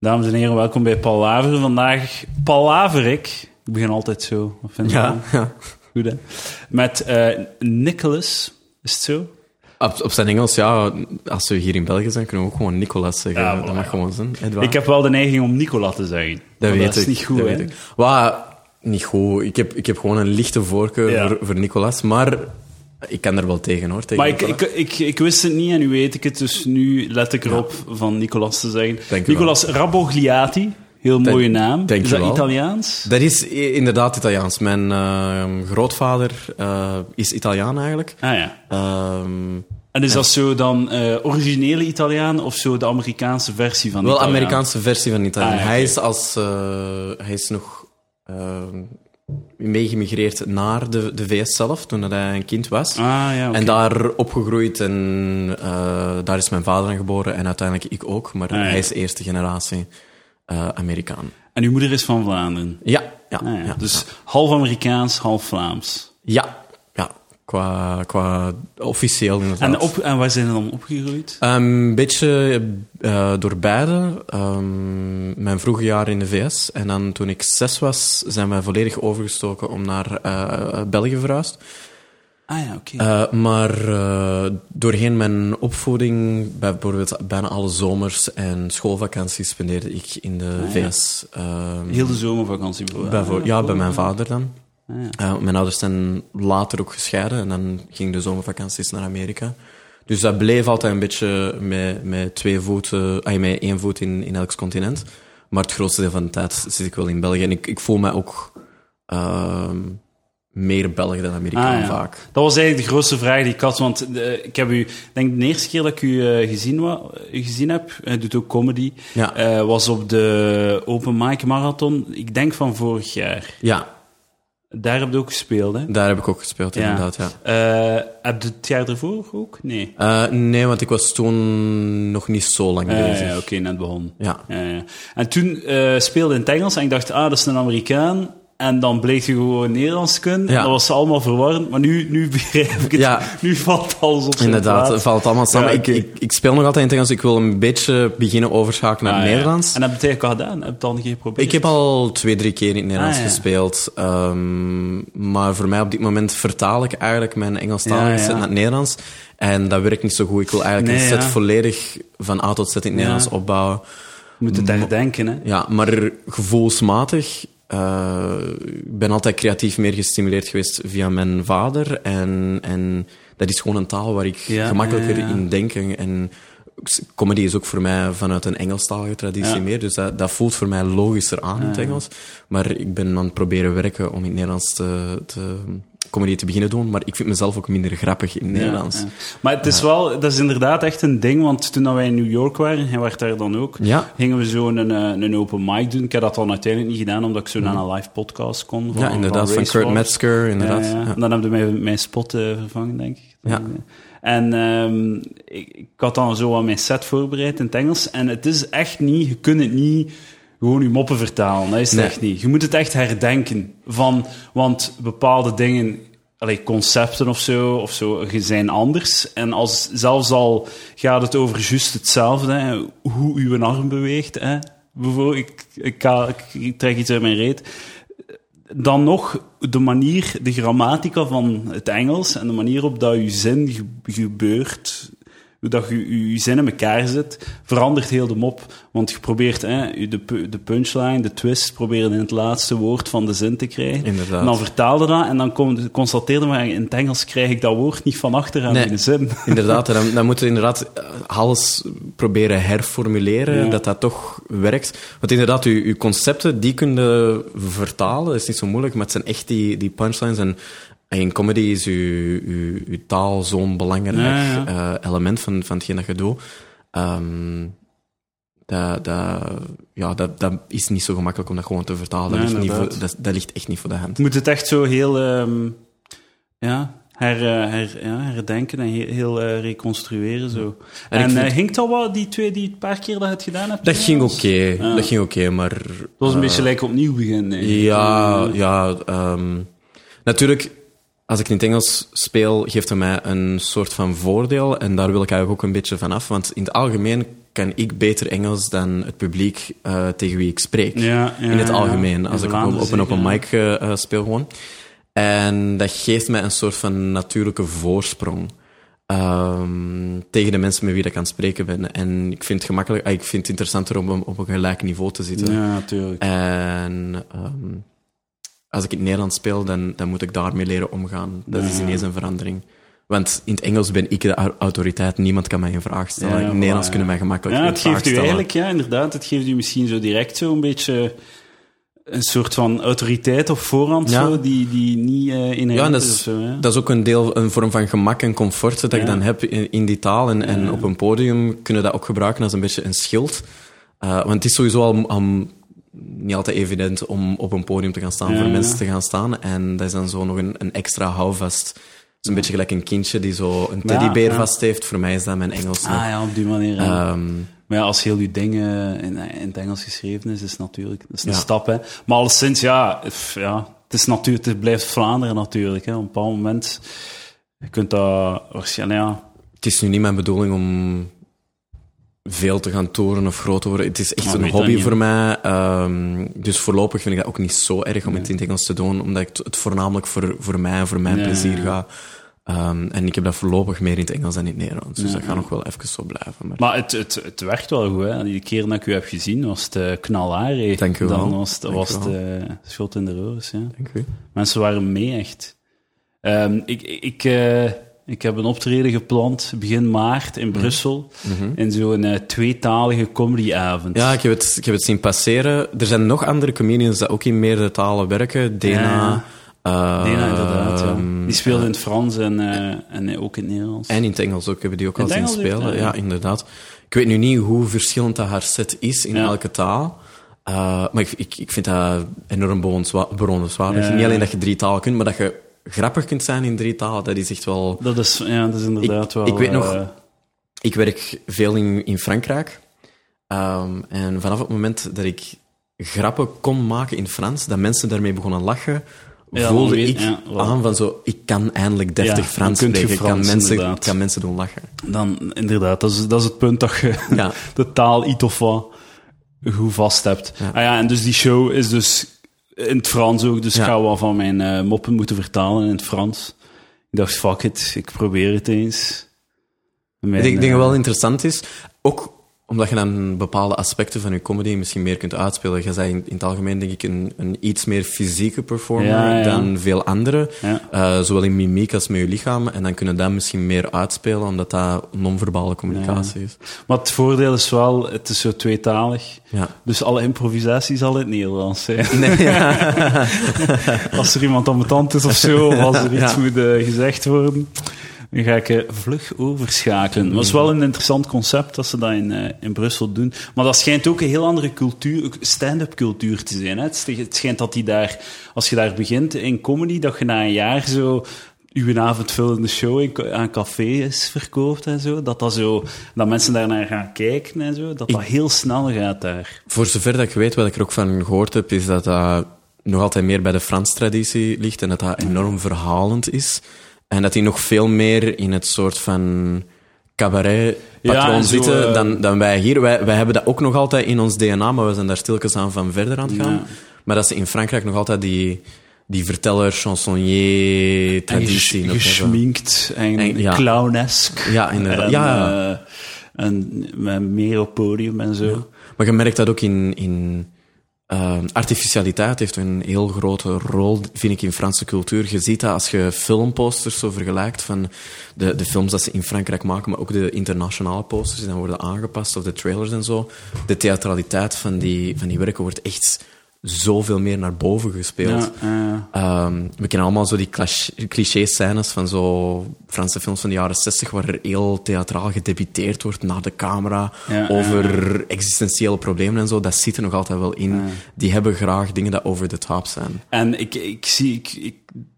Dames en heren, welkom bij Palaver. Vandaag palaver ik. Ik begin altijd zo. Wat vind je Ja, ja. Goed, hè? Met eh, Nicholas. Is het zo? Op, op zijn Engels, ja, als we hier in België zijn, kunnen we ook gewoon Nicolas zeggen. Ja, dat mag gewoon zijn. Edouard. Ik heb wel de neiging om Nicola te zeggen. dat weet dat is ik. niet goed, dat hè? weet ik. Wat, niet goed. Ik heb, ik heb gewoon een lichte voorkeur Ja. voor, voor Nicolas, maar ik kan er wel tegen, hoor. Tegen Maar ik, ik, ik, ik wist het niet en nu weet ik het, dus nu let ik erop van Nicolas te zeggen. Dank Nicolas Rabogliati, heel Dank- mooie naam. is dat wel. Italiaans? Dat is inderdaad Italiaans. Mijn eh, grootvader eh, is Italiaan eigenlijk. Ah ja. Ehm, En is dat zo dan eh, originele Italiaan of zo de Amerikaanse versie van wel Italiaan? Amerikaanse versie van Italiaan. Ah, ja, Hij is als eh, hij is nog uh, meegemigreerd naar de, de VS zelf toen dat hij een kind was. Ah ja. En daar opgegroeid en eh, daar is mijn vader aan geboren en uiteindelijk ik ook. Maar Ah, ja. hij is eerste generatie eh, Amerikaan. En uw moeder is van Vlaanderen? Ja, ja, Ah, ja. Dus half Amerikaans, half Vlaams. Ja. Qua, qua officieel inderdaad. En, op, en waar zijn ze dan opgegroeid? Een beetje eh, door beide. Ehm, mijn vroege jaren in de VS. En dan toen ik zes was, zijn wij volledig overgestoken om naar eh, België verhuisd. Ah ja, oké. Eh, maar doorheen mijn opvoeding, bijvoorbeeld bijna alle zomers en schoolvakanties, spendeerde ik in de Ah, ja. VS. ehm, Heel de zomervakantie bijvoorbeeld. bijvoor- ja, bij mijn vader dan. Ah, ja. Eh, mijn ouders zijn later ook gescheiden en dan ging de zomervakanties naar Amerika. Dus dat bleef altijd een beetje met, met twee voeten, ah, met één voet in, in elk continent. Maar het grootste deel van de tijd zit ik wel in België. En ik, ik voel mij ook ehm, meer Belg dan Amerikaan Ah, ja. vaak. Dat was eigenlijk de grootste vraag die ik had. Want eh, ik heb u, ik denk de eerste keer dat ik u eh, gezien, wa, gezien heb, hij doet ook comedy, Ja. eh, was op de Open Mic Marathon, ik denk van vorig jaar. Ja, Daar heb je ook gespeeld, hè? daar heb ik ook gespeeld, Ja. inderdaad. Ja. Eh, heb je het jaar ervoor ook? Nee. Eh, nee, want ik was toen nog niet zo lang bezig. ja, Oké, net begonnen. Ja. En toen eh, speelde in het Engels en ik dacht, ah, dat is een Amerikaan. En dan bleek je gewoon Nederlands kunnen. Ja. Dat was allemaal verwarrend. Maar nu, nu begrijp ik het. Ja. Nu valt alles op zijn Inderdaad, het plaats. valt allemaal samen. Ja, ik, ik, ik speel nog altijd in het Engels. Ik wil een beetje beginnen overschakelen naar Ah. Nederlands. En heb je het eigenlijk al gedaan? Heb je het dan geprobeerd? Ik heb al twee, drie keer in het Nederlands Ah, gespeeld. Ehm, maar voor mij op dit moment vertaal ik eigenlijk mijn Engelstalige ja. set naar het Nederlands. En dat werkt niet zo goed. Ik wil eigenlijk Nee, een set volledig van A tot Z in het Nederlands opbouwen. Je moet het daar denken, hè? Ja, maar gevoelsmatig... eh, ik ben altijd creatief meer gestimuleerd geweest via mijn vader. En, en dat is gewoon een taal waar ik Ja, gemakkelijker ja, ja. in denk. En, comedy is ook voor mij vanuit een Engelstalige traditie meer. Dus dat, dat voelt voor mij logischer aan in het Engels. Maar ik ben aan het proberen werken om in het Nederlands te, te, comedy te beginnen doen. Maar ik vind mezelf ook minder grappig in het Nederlands. Maar het is wel, dat is inderdaad echt een ding, want toen wij in New York waren, hij werd daar dan ook, gingen we zo een, eh, een open mic doen. Ik heb dat dan uiteindelijk niet gedaan, omdat ik zo naar een live podcast kon. Van. Ja, inderdaad. Van Kurt. Metzger, inderdaad. En dan hebben we mijn, mijn spot eh, vervangen, denk ik. Ja. En ehm, ik, ik had dan zo aan mijn set voorbereid in het Engels. En het is echt niet, je kunt het niet gewoon je moppen vertalen. Dat is het Nee. echt niet. Je moet het echt herdenken. Van, want bepaalde dingen, allee, concepten of zo, of zo, zijn anders. En als, zelfs al gaat het over juist hetzelfde, hè, hoe uw arm beweegt. Hè. Bijvoorbeeld, ik, ik, ga- ik, ik trek iets uit mijn reet dan nog de manier, de grammatica van het Engels en de manier op dat je zin ge- gebeurt, hoe dat je je zin in elkaar zet, verandert heel de mop. Want je probeert hè, je de, de punchline, de twist, proberen in het laatste woord van de zin te krijgen. Inderdaad. En dan vertaalde dat en dan kom- constateerde maar in het Engels krijg ik dat woord niet van achteraan Nee. in de zin. Inderdaad, dan, dan moeten we inderdaad eh, alles proberen herformuleren, Ja. dat dat toch werkt. Want inderdaad, uw concepten, die kunnen vertalen, dat is niet zo moeilijk, maar het zijn echt die, die punchlines. En in comedy is uw taal zo'n belangrijk Ja, ja. eh, element van, van hetgeen dat je doet. Ehm, dat, dat, ja, dat, dat is niet zo gemakkelijk om dat gewoon te vertalen. Dat, ligt, niet voor, inderdaad. dat, dat ligt echt niet voor de hand. Je moet het echt zo heel ehm, ja, her, eh, her, ja, herdenken en heel, heel eh, reconstrueren. Zo. En En, ging het al wat, die twee, die paar keer dat je het gedaan hebt? Dat ging oké, Ja. dat ging oké, maar... Het was een beetje lijken opnieuw beginnen. Ja, ja. ehm, natuurlijk, als ik in het Engels speel, geeft het mij een soort van voordeel. En daar wil ik eigenlijk ook een beetje van af. Want in het algemeen kan ik beter Engels dan het publiek uh, tegen wie ik spreek. Ja, ja, in het algemeen. Als ik op, op een open mic uh, uh, speel gewoon. En dat geeft mij een soort van natuurlijke voorsprong. Um, tegen de mensen met wie ik kan spreken ben. En ik vind het gemakkelijk, ik vind het interessanter om op een gelijk niveau te zitten. Ja, natuurlijk. En um, als ik in het Nederlands speel, dan, dan moet ik daarmee leren omgaan. Dat is ineens een verandering. Want in het Engels ben ik de autoriteit, niemand kan mij een vraag stellen. Ja, in het Nederlands ja. kunnen mij gemakkelijk Ja, het geeft u eigenlijk, ja, inderdaad, het geeft u misschien zo direct zo een beetje een soort van autoriteit op voorhand, Ja. zo, die, die niet uh, in Ja, dat is. is, of zo, hè. dat is ook een deel, een vorm van gemak en comfort dat ik dan heb in, in die taal. En, en op een podium kunnen we dat ook gebruiken als een beetje een schild. Uh, want het is sowieso al, al niet altijd evident om op een podium te gaan staan, Ja. voor mensen te gaan staan. En dat is dan zo nog een, een extra houvast. Het is een beetje gelijk een kindje die zo een teddybeer vast heeft. Voor mij is dat mijn Engels. nog. Ah ja, op die manier. Ehm, Maar ja, als heel uw dingen in, in het Engels geschreven is, is natuurlijk dat is een Ja. stap. Hè. Maar alleszins, ja, ja het, is natuurlijk, het blijft Vlaanderen natuurlijk. Hè. Op een bepaald moment, je kunt dat waarschijnlijk, ja, het is nu niet mijn bedoeling om veel te gaan toren of groot te worden. Het is echt een hobby voor mij. Ehm, dus voorlopig vind ik dat ook niet zo erg om Nee. het in het Engels te doen, omdat ik het voornamelijk voor, voor mij en voor mijn plezier ga. Ehm, en ik heb dat voorlopig meer in het Engels dan in het Nederlands. Dus Ja, dat gaat ja. nog wel even zo blijven. Maar, Maar het, het, het werkt wel goed. Hè. Die keer dat ik u heb gezien, was het uh, knalhaar. Dank u wel. Dan was het, Dank was het eh, schot in de roos. Ja. Dank u. Mensen waren mee, echt. Ehm, ik, ik, eh, ik heb een optreden gepland begin maart in Brussel. In zo'n eh, tweetalige comedyavond. Mhm. Ja, ik heb, het, ik heb het zien passeren. Er zijn nog andere comedians die ook in meerdere talen werken. Dena. Ja. eh, Dena, inderdaad. Ja. ehm, Die speelde in het Frans en, eh, en ook in het Nederlands. En in het Engels ook, hebben die ook al zien spelen. ja. Ja, inderdaad. Ik weet nu niet hoe verschillend dat haar set is in elke taal. Uh, maar ik, ik, ik vind dat enorm bewonderenswa- bewonderenswaardig. Niet alleen dat je drie talen kunt, maar dat je grappig kunt zijn in drie talen. Dat is echt wel... Dat is, ja, dat is inderdaad Ik- wel... ik weet nog- eh, Ik werk veel in, in Frankrijk. Um, en vanaf het moment dat ik grappen kon maken in Frans, dat mensen daarmee begonnen lachen, Ja, voelde weet- ik ja, aan van zo, ik kan eindelijk deftig Ja, Frans spreken. Ik kan mensen, kan mensen doen lachen. dan, inderdaad, dat is, dat is het punt dat je Ja. de taal iets of wat goed vast hebt. Ah ja, en dus die show is dus in het Frans ook, dus ik ga wel van mijn eh, moppen moeten vertalen in het Frans. Ik dacht, fuck it, ik probeer het eens. Mijn, ik denk eh, wel interessant is, ook omdat je dan bepaalde aspecten van je comedy misschien meer kunt uitspelen. Je bent in, in het algemeen, denk ik, een, een iets meer fysieke performer Ja, ja. dan veel anderen. Eh, zowel in mimiek als met je lichaam. En dan kunnen dat misschien meer uitspelen, omdat dat non-verbale communicatie is. Maar het voordeel is wel, het is zo tweetalig. Dus alle improvisatie zal in het Nederlands zijn. Nee. Als er iemand ambetant is of zo, of als er iets moet eh, gezegd worden, dan ga ik eh, vlug overschakelen. Het is wel een interessant concept dat ze dat in, eh, in Brussel doen. Maar dat schijnt ook een heel andere cultuur, stand-up cultuur te zijn. Hè? Het sch- Het schijnt dat die daar, als je daar begint in comedy, dat je na een jaar zo uw avondvullende show in, ca- aan cafés verkoopt en zo. Dat, dat, zo, dat mensen daarnaar gaan kijken en zo. Dat dat heel snel gaat daar. Voor zover dat ik weet, wat ik er ook van gehoord heb, is dat dat nog altijd meer bij de Frans traditie ligt en dat dat enorm verhalend is. En dat die nog veel meer in het soort van cabaret-patroon Ja, zitten eh, dan, dan wij hier. Wij, wij hebben dat ook nog altijd in ons DNA, maar we zijn daar stilletjes aan van verder aan het gaan. Ja. Maar dat ze in Frankrijk nog altijd die, die verteller, chansonnier traditie geschminkt en, En- ja. clownesk. Ja, inderdaad. En, Ja. eh, en met meer op podium en zo. Maar je merkt dat ook in, in uh, artificialiteit heeft een heel grote rol, vind ik, in Franse cultuur. Je ziet dat als je filmposters zo vergelijkt van de, de films dat ze in Frankrijk maken, maar ook de internationale posters die dan worden aangepast, of de trailers en zo. De theatraliteit van die, van die werken wordt echt zoveel meer naar boven gespeeld. Ja. Um, we kennen allemaal zo die cliché-scènes van zo Franse films van de jaren 60, waar er heel theatraal gedebiteerd wordt naar de camera Ja, over existentiële problemen en zo. Dat zit er nog altijd wel in. Die hebben graag dingen dat over de top zijn. En ik, ik zie, ik, ik,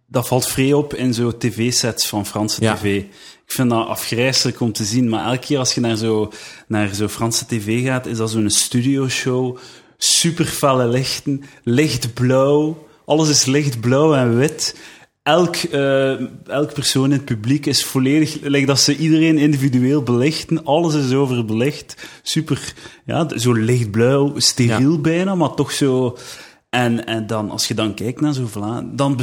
dat valt vrij op in zo tv-sets van Franse Ja. tv. Ik vind dat afgrijzelijk om te zien, maar elke keer als je naar zo, naar zo Franse tv gaat, is dat zo'n studioshow, super felle lichten, lichtblauw, alles is lichtblauw en wit. elk, eh, elk persoon in het publiek is volledig... Like dat ze iedereen individueel belichten. Alles is overbelicht. Super, ja, zo lichtblauw, steriel bijna, maar toch zo... En, en dan, als je dan kijkt naar zo'n Vla dan,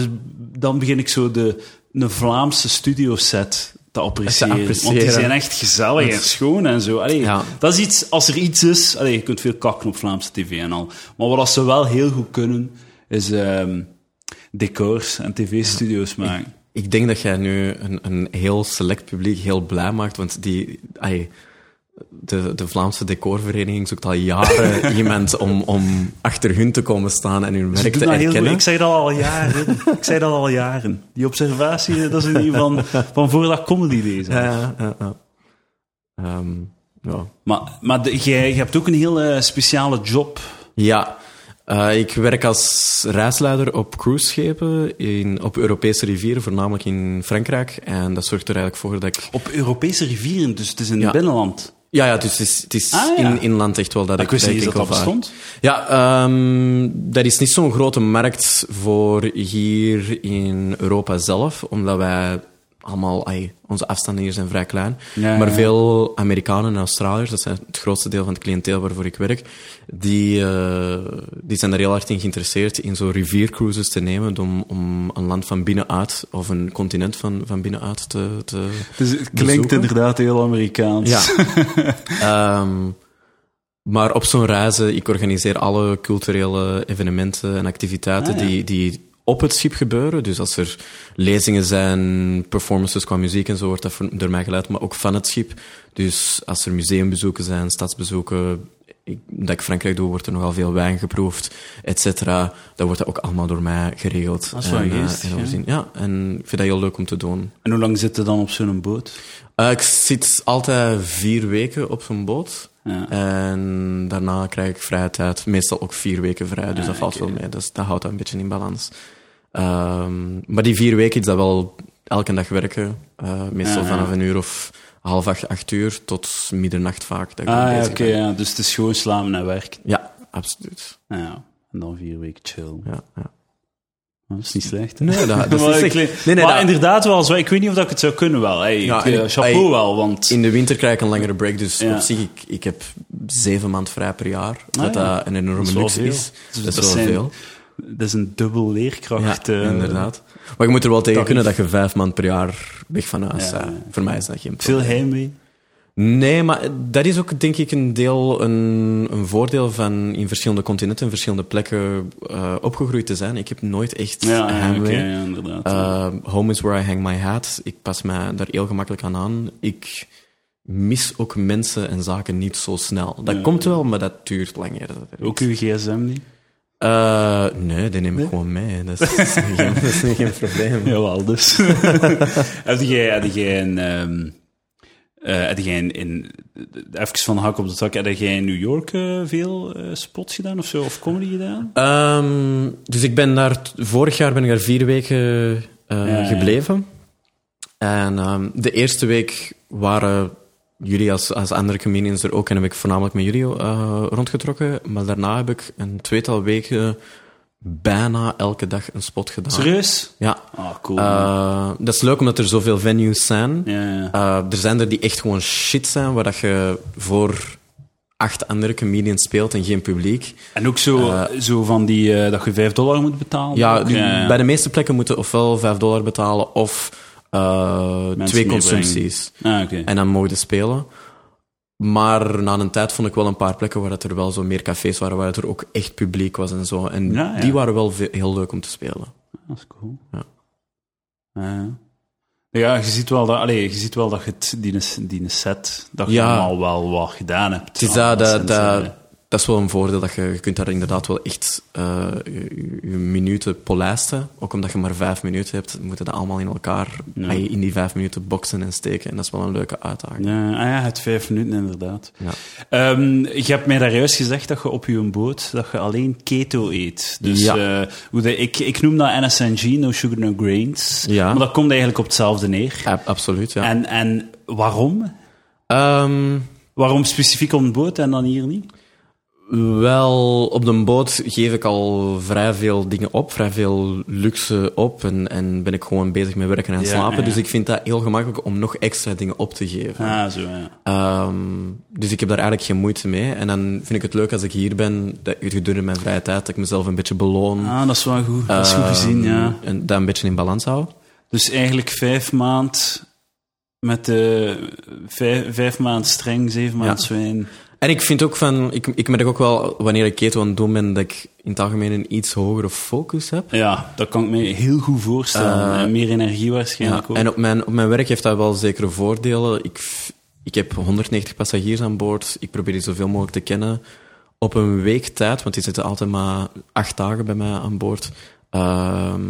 dan begin ik zo de, een Vlaamse studioset te appreciëren. Want die appreciëren. zijn echt gezellig en schoon en zo. Allee, Ja. Dat is iets, als er iets is... Allee, je kunt veel kakken op Vlaamse tv en al. Maar wat ze wel heel goed kunnen, is ehm, decors en tv-studio's maken. Ik denk dat jij nu een, een heel select publiek heel blij maakt, want die, ai, de, de Vlaamse decorvereniging zoekt al jaren iemand om, om achter hun te komen staan en hun werk te dat heel goed. erkennen. Ik zeg dat al jaren. ik zeg dat al jaren. Die observatie, dat is niet van, van voordat comedy lezen. Ja, ja, ja. ja. Ehm, ja. Maar, maar jij, je hebt ook een heel eh, speciale job. Ja, eh, ik werk als reisleider op cruiseschepen in, op Europese rivieren, voornamelijk in Frankrijk. En dat zorgt er eigenlijk voor dat ik... Op Europese rivieren, dus het is in Ja. het binnenland. Ja, ja dus het is, het is Ah, ja. in, inland echt wel dat ik, Ik wist dat niet bestond. Ja, ehm, dat is niet zo'n grote markt voor hier in Europa zelf, omdat wij allemaal, ai, onze afstanden hier zijn vrij klein. Ja, maar ja. veel Amerikanen en Australiërs, dat zijn het grootste deel van het cliënteel waarvoor ik werk, die, eh, die zijn er heel hard in geïnteresseerd in zo riviercruises te nemen om, om een land van binnenuit, of een continent van, van binnenuit te, te Dus het klinkt bezoeken. inderdaad heel Amerikaans. ja. Ehm, maar op zo'n reizen, ik organiseer alle culturele evenementen en activiteiten Ah, ja. die, die op het schip gebeuren. Dus als er lezingen zijn, performances qua muziek en zo, wordt dat door mij geleid, maar ook van het schip. Dus als er museumbezoeken zijn, stadsbezoeken, ik, dat ik Frankrijk doe, wordt er nogal veel wijn geproefd, et cetera. Dat wordt dat ook allemaal door mij geregeld. Dat is wel en, eh, geestig, en ja. en ik vind dat heel leuk om te doen. En hoe lang zit je dan op zo'n boot? Eh, ik zit altijd vier weken op zo'n boot. Ja. En daarna krijg ik vrije tijd. Meestal ook vier weken vrij, dus Ah, dat valt oké. wel mee. Dus dat houdt dat een beetje in balans. Ehm, maar die vier weken is dat wel elke dag werken. Eh, meestal Ja, ja. vanaf een uur of half acht, acht uur tot middernacht vaak. Dat Ah, ja, oké, ja. Dus het is gewoon slapen en werk. Ja, absoluut. Ja, ja. En dan vier weken chill. Ja, ja. Dat is niet slecht, hè? Nee, dat, dat is niet slecht. Nee, nee, maar dat- inderdaad wel zo. Ik weet niet of dat ik het zou kunnen wel. Hey, Ja, ik, eh, chapeau hey, wel, want... In de winter krijg ik een langere break, dus Ja. op zich, ik, ik heb zeven maanden vrij per jaar. Ah, dat ja. dat een enorme luxe is. Dus dat dat is wel zijn- veel. Dat is een dubbel leerkracht. Ja, eh, inderdaad. Maar je moet er wel tegen kunnen dat je vijf maanden per jaar weg van huis Ja, ja. Voor mij is dat geen Veel probleem. heimwee. Nee, maar dat is ook denk ik een deel, een, een voordeel van in verschillende continenten, in verschillende plekken eh, opgegroeid te zijn. Ik heb nooit echt Ja, heimwee. ja, inderdaad. Eh, home is where I hang my hat. Ik pas mij daar heel gemakkelijk aan aan. Ik mis ook mensen en zaken niet zo snel. Dat Ja. komt wel, maar dat duurt langer. Ook uw gsm niet? Eh, nee, die neem ik gewoon mee. Dat is, geen, dat is geen probleem. Jawel, dus. heb jij, heb jij een... heb jij in, in, even van de hak op de tak, heb jij in New York eh, veel spots gedaan of zo, of comedy gedaan? Ehm, dus ik ben daar, vorig jaar ben ik daar vier weken ja. gebleven. En ehm, de eerste week waren jullie als, als andere comedians er ook en heb ik voornamelijk met jullie eh, rondgetrokken. Maar daarna heb ik een tweetal weken bijna elke dag een spot gedaan. Serieus? Ja. Ah, cool. Eh, dat is leuk omdat er zoveel venues zijn. ja, ja. Eh, er zijn er die echt gewoon shit zijn, waar dat je voor acht andere comedians speelt en geen publiek. En ook zo, zo van die, dat je 5 dollar moet betalen? Ja, bij de meeste plekken moeten ofwel 5 dollar betalen of twee meebrengen. consumpties. Ah. En dan mogen spelen. Maar na een tijd vond ik wel een paar plekken waar het er wel zo meer cafés waren, waar het er ook echt publiek was en zo. En Ja, ja. die waren wel heel leuk om te spelen. Dat is cool. Ja. Ja, ja, je ziet wel dat, allee, je ziet wel dat je het, die, die set, dat je allemaal wel wat gedaan hebt. Het is Ah, dat, dat, eh, dat is wel een voordeel, dat je, je kunt daar inderdaad wel echt eh, je, je minuten polijsten. Ook omdat je maar vijf minuten hebt, moeten dat allemaal in elkaar, Ja. ah, in die vijf minuten boksen en steken. En dat is wel een leuke uitdaging. Ja, ah ja, het vijf minuten inderdaad. Ja. Ehm, je hebt mij daar juist gezegd dat je op je boot dat je alleen keto eet. Dus Ja. eh, hoe de, ik, ik noem dat NSNG, no sugar, no grains. Ja. Maar dat komt eigenlijk op hetzelfde neer. Ja, absoluut, ja. En, en waarom? Ehm, Waarom specifiek op een boot en dan hier niet? Wel, op de boot geef ik al vrij veel dingen op, vrij veel luxe op en, en ben ik gewoon bezig met werken en Ja, slapen. ja. Dus ik vind dat heel gemakkelijk om nog extra dingen op te geven. Ah, zo, ja. Ehm, dus ik heb daar eigenlijk geen moeite mee. En dan vind ik het leuk als ik hier ben, dat gedurende mijn vrije tijd, dat ik mezelf een beetje beloon. Ah, dat is wel goed. Dat is goed gezien, ja. Ehm, En dat een beetje in balans hou. Dus eigenlijk vijf maand met de vijf, vijf maand streng, zeven maand zwijn. En ik vind ook van, ik, ik merk ook wel wanneer ik keto aan het doen ben, dat ik in het algemeen een iets hogere focus heb. Ja, dat kan ik me heel goed voorstellen. Eh, meer energie Ja, waarschijnlijk ook. en op mijn, op mijn werk heeft dat wel zekere voordelen. Ik, ik heb 190 passagiers aan boord. Ik probeer die zoveel mogelijk te kennen. Op een week tijd, want die zitten altijd maar acht dagen bij mij aan boord, ehm,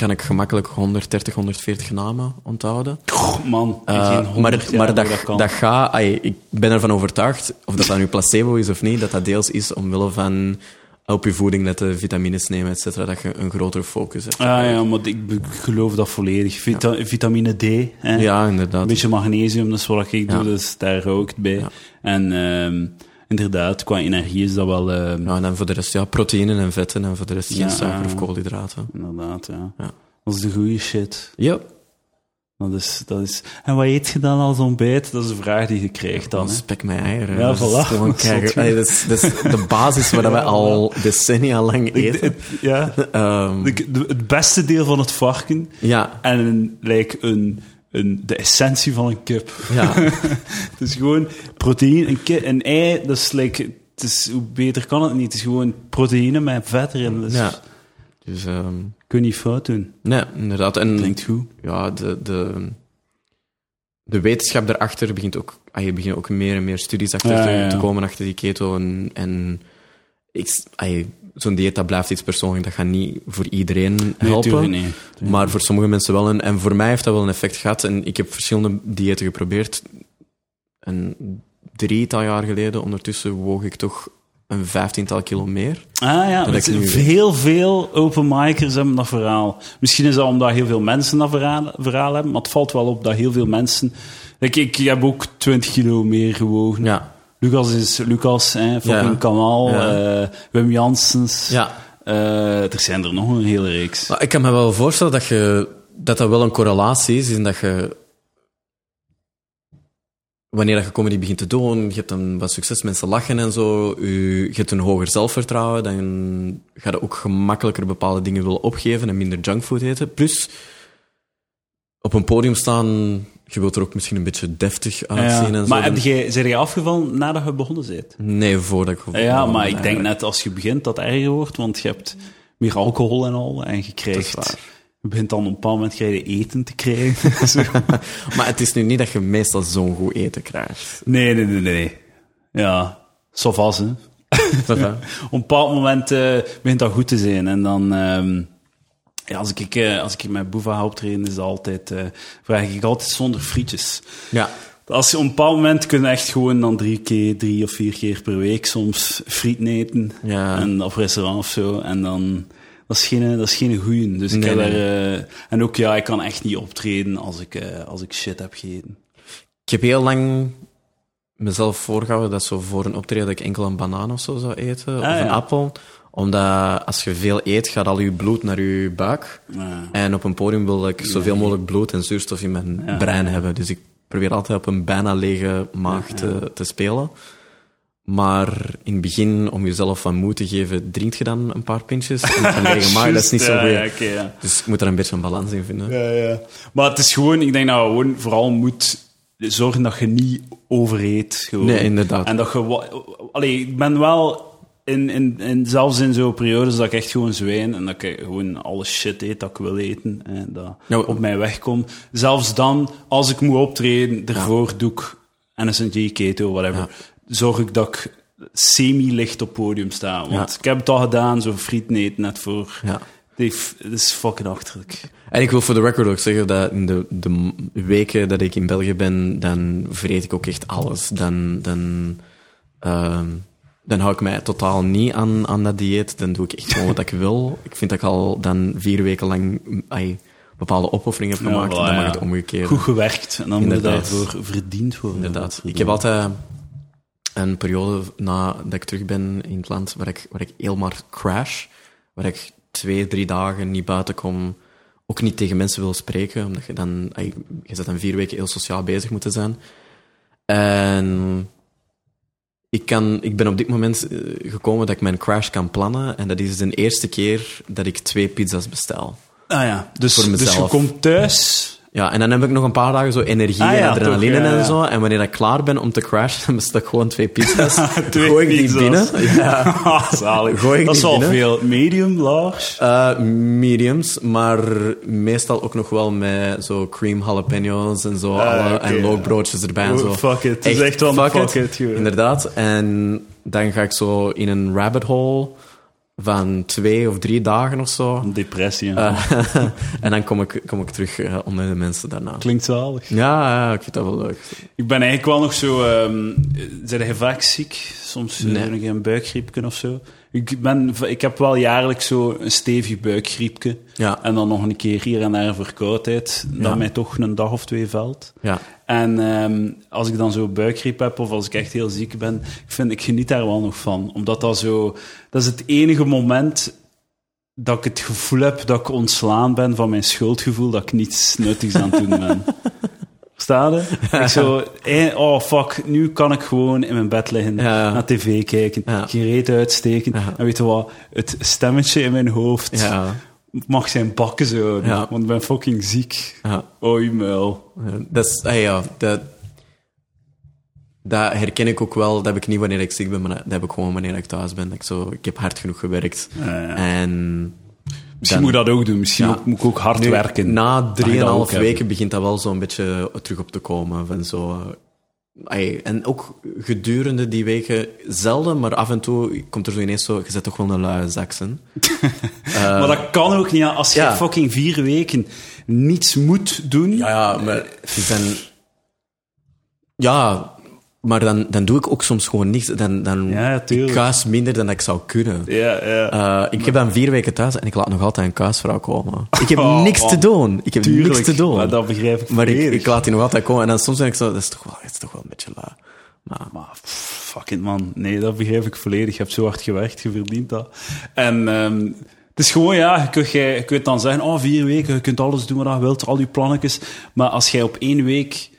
kan ik gemakkelijk 130, 140 namen onthouden. Goh, man, Eh, maar maar dat, dat gaat, ik ben ervan overtuigd, of dat dat nu placebo is of niet, dat dat deels is omwille van op je voeding letten, vitamines nemen, et cetera, dat je een grotere focus hebt. Ah ja, maar ik geloof dat volledig. Vita- vitamine D, hè? Ja, inderdaad. een beetje magnesium, dat is wat ik doe, dus daar ik het bij. En ehm, inderdaad, qua energie is dat wel... ehm, Ja, en dan voor de rest, ja, proteïnen en vetten en voor de rest geen Ja, suiker of ja. koolhydraten. Inderdaad, ja. Ja. Dat is de goede shit. Ja, Dat is, dat is... En wat eet je dan als ontbijt? Dat is een vraag die je krijgt dan, hè? spek mijn eieren. Ja, voilà. Dat is Allee, dat, is, dat is de basis waar wij al decennia lang eten. Ja. Ehm, De- de- het beste deel van het varken ja, en een, like een, een, de essentie van een kip. ja, Het is gewoon proteïne, een, een ei, dat is like, het is, hoe beter kan het niet? Het is gewoon proteïne met vet erin. Dus ja. Dus, ehm, kun je niet fout doen. nee, inderdaad. En Klinkt goed. ja, de, de, de wetenschap daarachter begint ook, ah, je begint ook meer en meer studies achter Ja, te, ja, ja. te komen achter die keto. En, en ik, ah, zo'n dieet, dat blijft iets persoonlijk. Dat gaat niet voor iedereen Nee, helpen. niet. Maar voor sommige mensen wel. En, en voor mij heeft dat wel een effect gehad. En ik heb verschillende diëten geprobeerd. En drietal jaar geleden, ondertussen woog ik toch een vijftiental kilo meer. Ah ja, Dat heel veel open micers hebben dat verhaal. Misschien is dat omdat heel veel mensen dat verhaal, verhaal hebben, maar het valt wel op dat heel veel mensen... Ik, ik heb ook 20 kilo meer gewogen. Ja. Lucas is Lucas, hè, fucking. Kamal, eh, Wim Janssens. Ja. Eh, er zijn er nog een hele reeks. Maar ik kan me wel voorstellen dat, je, dat dat wel een correlatie is. In dat je... Wanneer dat je comedy begint te doen, je hebt dan wat succes, mensen lachen en zo, je, je hebt een hoger zelfvertrouwen, dan ga je ook gemakkelijker bepaalde dingen willen opgeven en minder junkfood eten. Plus, op een podium staan, je wilt er ook misschien een beetje deftig uitzien en zo. maar heb jij, zijn jij afgevallen nadat je begonnen bent? Nee, voordat ik... Ja, maar ik denk net als je begint dat het erger wordt, want je hebt meer alcohol en al, en je krijgt... Je begint dan op een bepaald moment krijg je eten te krijgen. Maar het is nu niet dat je meestal zo'n goed eten krijgt. nee, nee, nee, nee. Ja, zo vast, hè. Op een bepaald moment eh, begint dat goed te zijn. En dan, ehm, ja, als ik, eh, als ik met Boeva optreden, is dat altijd, eh, vraag ik altijd zonder frietjes. Ja. Als je op een bepaald moment kun je echt gewoon dan drie keer, drie of vier keer per week soms friet eten. Ja. En op restaurant of zo. En dan, dat is geen, dat is geen goeie. Dus ik Nee, heb nee, daar, eh, en ook ja, ik kan echt niet optreden als ik, eh, als ik shit heb gegeten. Ik heb heel lang mezelf voorgehouden dat zo voor een optreden dat ik enkel een banaan of zo zou eten, of Ah, een appel. Omdat als je veel eet, gaat al je bloed naar je buik. Ja. En op een podium wil ik zoveel mogelijk bloed en zuurstof in mijn Ja. brein hebben. Dus ik probeer altijd op een bijna lege maag te, te spelen. Maar in het begin, om jezelf wat moed te geven, drinkt je dan een paar pintjes. En van lege maag, dat is niet zo goed. Dus ik moet er een beetje een balans in vinden. Ja, ja. Maar het is gewoon, ik denk dat je gewoon vooral moet zorgen dat je niet overeet. Gewoon. Nee, inderdaad. En dat je... Allee, ik ben wel... In, in, in, zelfs in zo'n periodes dat ik echt gewoon zwijn en dat ik gewoon alle shit eet dat ik wil eten en dat op mij wegkomt. Zelfs dan, als ik moet optreden, daarvoor doe ik NSNG, keto, whatever. Zorg ik dat ik semi-licht op podium sta. Want Ja. ik heb het al gedaan, zo friet eten net voor... Ja. Dat is fucking achterlijk. En ik wil voor de record ook zeggen dat in de, de weken dat ik in België ben, dan vreet ik ook echt alles. Dan, dan, ehm, dan hou ik mij totaal niet aan, aan dat dieet. Dan doe ik echt gewoon wat ik wil. Ik vind dat ik al dan vier weken lang ai, bepaalde opofferingen heb Ja, gemaakt. voilà, dan mag ja. het omgekeerd. Goed gewerkt en dan moet je Inderdaad. daarvoor verdiend worden. Inderdaad. Ik heb altijd een periode nadat ik terug ben in het land waar ik, waar ik helemaal crash. Waar ik twee, drie dagen niet buiten kom. Ook niet tegen mensen wil spreken, omdat je dan... Je zit dan vier weken heel sociaal bezig moeten zijn. En ik, kan, ik ben op dit moment eh, gekomen dat ik mijn crash kan plannen. En dat is de eerste keer dat ik twee pizza's bestel. Ah ja, dus, dus je komt thuis. Ja, en dan heb ik nog een paar dagen zo energie Ah en ja, adrenaline toch, ja, en zo. En wanneer ik klaar ben om te crashen, dan bestel ik gewoon twee pizza's. Twee gooi ik die binnen. Ja. Zalig. Gooi ik dat is binnen? veel. Medium, large. Eh, mediums, maar meestal ook nog wel met zo cream jalapenos en zo. Ah, alle, en ja. lookbroodjes erbij en zo. fuck it. Het is echt wel een fuck it. Inderdaad. En dan ga ik zo in een rabbit hole van twee of drie dagen of zo. Een depressie. Eh, en dan kom ik, kom ik terug eh, onder de mensen daarna. Klinkt zalig. Ja, ja, ik vind dat wel leuk. Ik ben eigenlijk wel nog zo... ehm zijn je vaak ziek? Soms eh, Nee. een een buikgriepje of zo. Ik, ben, ik heb wel jaarlijks zo een stevig buikgriepje. Ja. En dan nog een keer hier en daar verkoudheid. Dat Ja. mij toch een dag of twee valt. Ja. En ehm, als ik dan zo buikgriep heb of als ik echt heel ziek ben, ik vind ik geniet daar wel nog van. Omdat dat zo... Dat is het enige moment dat ik het gevoel heb dat ik ontslaan ben van mijn schuldgevoel, dat ik niets nuttigs aan het doen ben. Versta je? Ik zo, eh, oh fuck, nu kan ik gewoon in mijn bed liggen, ja. naar tv kijken, Ja. geen reet uitsteken. Ja. En weet je wat? Het stemmetje in mijn hoofd Ja. Mag zijn bakken zo, Ja. want ik ben fucking ziek. ja. Oei, muil. Ja, Dat is, ah ja, dat, dat herken ik ook wel. Dat heb ik niet wanneer ik ziek ben, maar dat heb ik gewoon wanneer ik thuis ben. Dat Ik, zo, ik heb hard genoeg gewerkt. Ja. En Misschien dan- moet ik dat ook doen. Misschien Ja. ook, moet ik ook hard nu, werken. na drieënhalf weken begint dat wel zo'n beetje terug op te komen. Van zo, eh, en ook gedurende die weken zelden, maar af en toe komt er zo ineens zo... Je zet toch wel een luie zaksen. maar dat kan ook niet. Als je ja. fucking vier weken niets moet doen. Ja, ja, maar dan... Ja, maar dan, dan doe ik ook soms gewoon niks. Dan, dan Ja, ik kuis minder dan dat ik zou kunnen. Ja, ja. Eh, ik heb dan vier weken thuis en ik laat nog altijd een kuisvrouw komen. Ik heb Oh, niks te doen. Ik heb Tuurlijk, niks te doen. Maar dat begrijp ik Maar ik, laat die nog altijd komen. En dan soms denk ik zo, dat is toch wel, dat is toch wel een beetje la. Maar, Maar pff, fuck it, man. Nee, dat begrijp ik volledig. Je hebt zo hard gewerkt, je verdient dat. En ehm, het is gewoon, ja, je kunt, je kunt dan zeggen, oh, vier weken, je kunt alles doen wat je wilt, al je plannetjes. Maar als jij op één week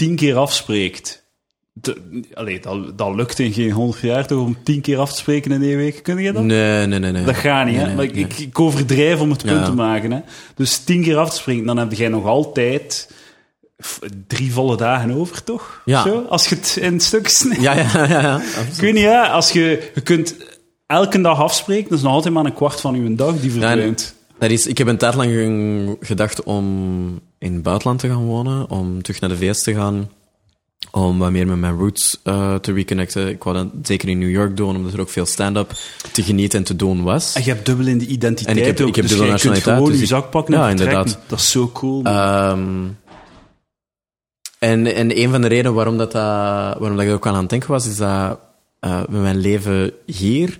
tien keer afspreekt... de- allee, dat, dat lukt in geen honderd jaar toch, om tien keer af te spreken in één week? Kun je dat? nee, nee, nee, nee. Dat gaat niet, Nee, hè? nee, maar ik, ik, ik overdrijf om het punt Ja. te maken, hè? Dus tien keer af te springen, dan heb jij nog altijd drie volle dagen over, toch? Ja. Zo, als je het in stukken snijdt. Ja, ja, ja. ja. Ik weet niet, hè? Als je, je kunt elke dag afspreken, dat is nog altijd maar een kwart van uw dag die verdwijnt. Dat is, ik heb een tijd lang ge- gedacht om in het buitenland te gaan wonen, om terug naar de VS te gaan, om wat meer met mijn roots eh, te reconnecten. Ik wou dat zeker in New York doen, omdat er ook veel stand-up te genieten en te doen was. En je hebt dubbel in de identiteit En ik heb- ook, ik heb dus dubbel nationaliteit, gewoon dus je zak pakken en Ja, inderdaad. Dat is zo cool. Ehm, en, en een van de redenen waarom, dat, dat, waarom dat ik ook aan aan het denken was, is dat eh, met mijn leven hier,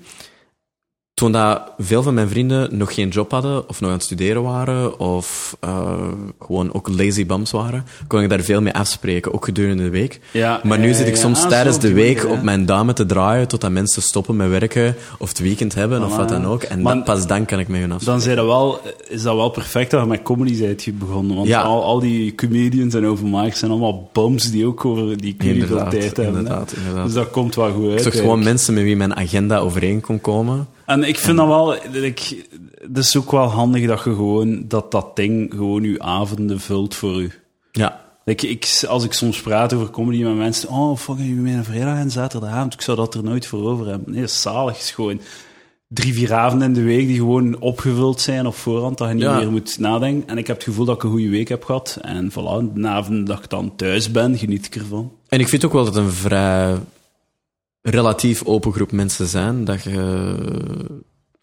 toen dat veel van mijn vrienden nog geen job hadden, of nog aan het studeren waren, of eh, gewoon ook lazy bums waren, kon ik daar veel mee afspreken, ook gedurende de week. Ja, maar nu ja, zit ik ja, soms tijdens de week op mijn duimen te draaien totdat mensen stoppen met werken, of het weekend hebben, of wat dan ook. En Maar- dat, pas dan kan ik met hun afspreken. Dan zei dat wel, is dat wel perfect dat je met comedy bent begonnen. Want al, al die comedians en overmakers zijn allemaal bums die ook over die veel Inderdaad, tijd hebben. inderdaad, inderdaad. Dus dat komt wel goed uit. Ik gewoon mensen met wie mijn agenda overeen kon komen. En ik vind dat wel, ik, het is ook wel handig dat je gewoon, dat dat ding gewoon je avonden vult voor u. Ja. Ik, ik, als ik soms praat over comedy met mensen, oh, fucking, je mijn vrijdag en zaterdagavond, ik zou dat er nooit voor over hebben. Nee, dat is zalig. Is gewoon drie, vier avonden in de week die gewoon opgevuld zijn op voorhand, dat je niet Ja. meer moet nadenken. En ik heb het gevoel dat ik een goede week heb gehad. En voilà, de avond dat ik dan thuis ben, geniet ik ervan. En ik vind ook wel dat een vrij relatief open groep mensen zijn. Dat je,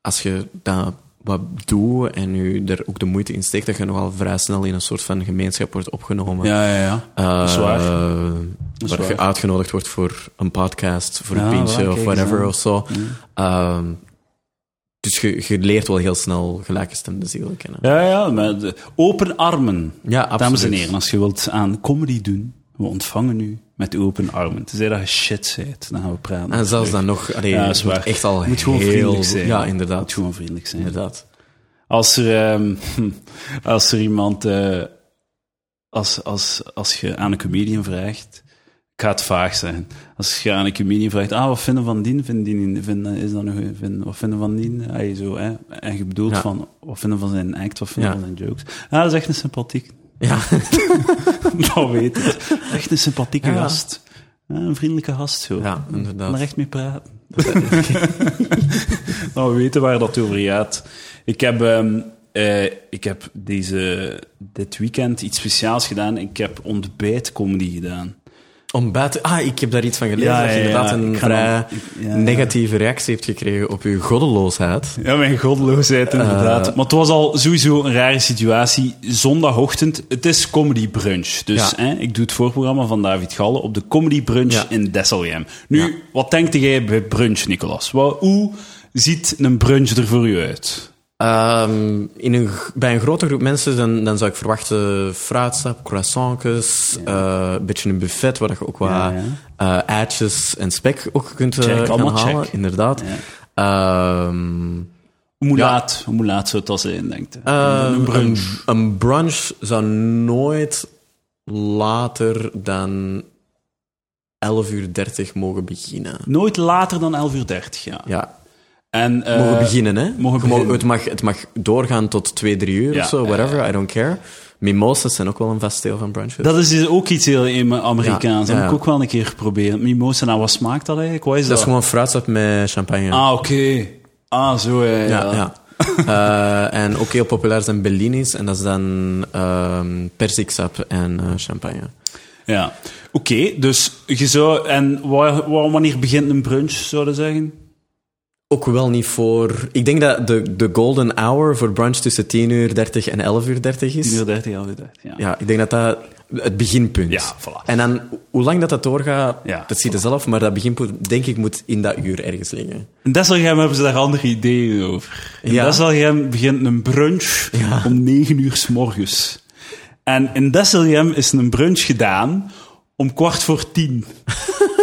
als je dat wat doet en je er ook de moeite in steekt, dat je nogal vrij snel in een soort van gemeenschap wordt opgenomen. Ja, ja, ja. Eh, dat is waar. is waar waar. je uitgenodigd wordt voor een podcast, voor Ja, een pintje of whatever of zo. Ehm, dus je, je leert wel heel snel gelijkgestemde zielen kennen. Ja, ja, met open armen. Ja, absoluut. Dames en heren, als je wilt aan comedy doen, we ontvangen u met open armen. Tenzij dat je shit zijt, dan gaan we praten. En zelfs dan nog, allee, Ja, is waar. echt al moet gewoon heel... vriendelijk zijn. Ja, inderdaad. moet gewoon vriendelijk zijn. Inderdaad. Als er, ehm, als er iemand, eh, als, als, als je aan een comedian vraagt, ik ga het vaag zeggen. Als je aan een comedian vraagt, ah, wat vinden van die? Vinden die vinden, is dat nog, vinden, wat vinden van die? Ah, zo, hè? En je bedoelt Ja. van, wat vinden van zijn act, wat vinden Ja. van zijn jokes? Ah, dat is echt een sympathiek. Ja. dat weet het. Echt een sympathieke Ja. gast. Ja, een vriendelijke gast, zo. ja, inderdaad. Er echt mee praten. nou, we weten waar dat over gaat. Ik heb, ehm, eh, ik heb deze, dit weekend iets speciaals gedaan. Ik heb ontbijtcomedy gedaan. Ontbijt... Ah, ik heb daar iets van gelezen. Ja, dat je inderdaad een vrij dan- negatieve reactie heeft gekregen op je goddeloosheid. Ja, mijn goddeloosheid, inderdaad. Eh. maar het was al sowieso een rare situatie. Zondagochtend, het is comedy brunch. Dus hè, ik doe het voorprogramma van David Galle op de comedy brunch in Desselgem. Nu, wat denkt jij bij brunch, Nicolas? Wat, hoe ziet een brunch er voor u uit? Ehm, in een, bij een grote groep mensen dan, dan zou ik verwachten fruitsap, croissantjes, eh, een beetje een buffet waar je ook wat Ja, eh, eitjes en spek ook kunt eh, Check, gaan allemaal halen. check. Inderdaad. Ja. Ehm, Hoe Ja. laat, hoe laat zou het al zijn, denkt u? ehm, een brunch. Een, een brunch zou nooit later dan 11 uur 30 mogen beginnen. Nooit later dan 11 uur 30, ja. Ja, En, eh, mogen beginnen, hè? mogen het, mag, het mag doorgaan tot 2, 3 uur Ja, of zo, whatever, I don't care. Mimosas zijn ook wel een vast deel van brunches. Dat is dus ook iets heel Amerikaans. Ja, Dat ja, heb ik ook wel een keer geprobeerd. Mimosa, nou, wat smaakt dat eigenlijk? Wat is dat? Dat is gewoon fruitsap met champagne. Ah, oké. Ah, zo, ja. ja. ja, ja. Eh, en ook heel populair zijn Bellinis. En dat is dan ehm persiksap en eh, champagne. Ja. Oké, dus je zou... En waar, waar- wanneer begint een brunch, zouden zeggen? Ook wel niet voor... Ik denk dat de, de golden hour voor brunch tussen 10 uur 30 en 11 uur 30 is. 10 uur 30, 11 uur 30, ja. Ja, ik denk dat dat het beginpunt Ja, voilà. En dan, hoe lang dat dat doorgaat, Ja, dat zie je zelf. Maar dat beginpunt, denk ik, moet in dat uur ergens liggen. In Desselgem hebben ze daar andere ideeën over. In Ja. Desselgem begint een brunch Ja. om 9 uur s morgens. En in Desselgem is een brunch gedaan om kwart voor tien.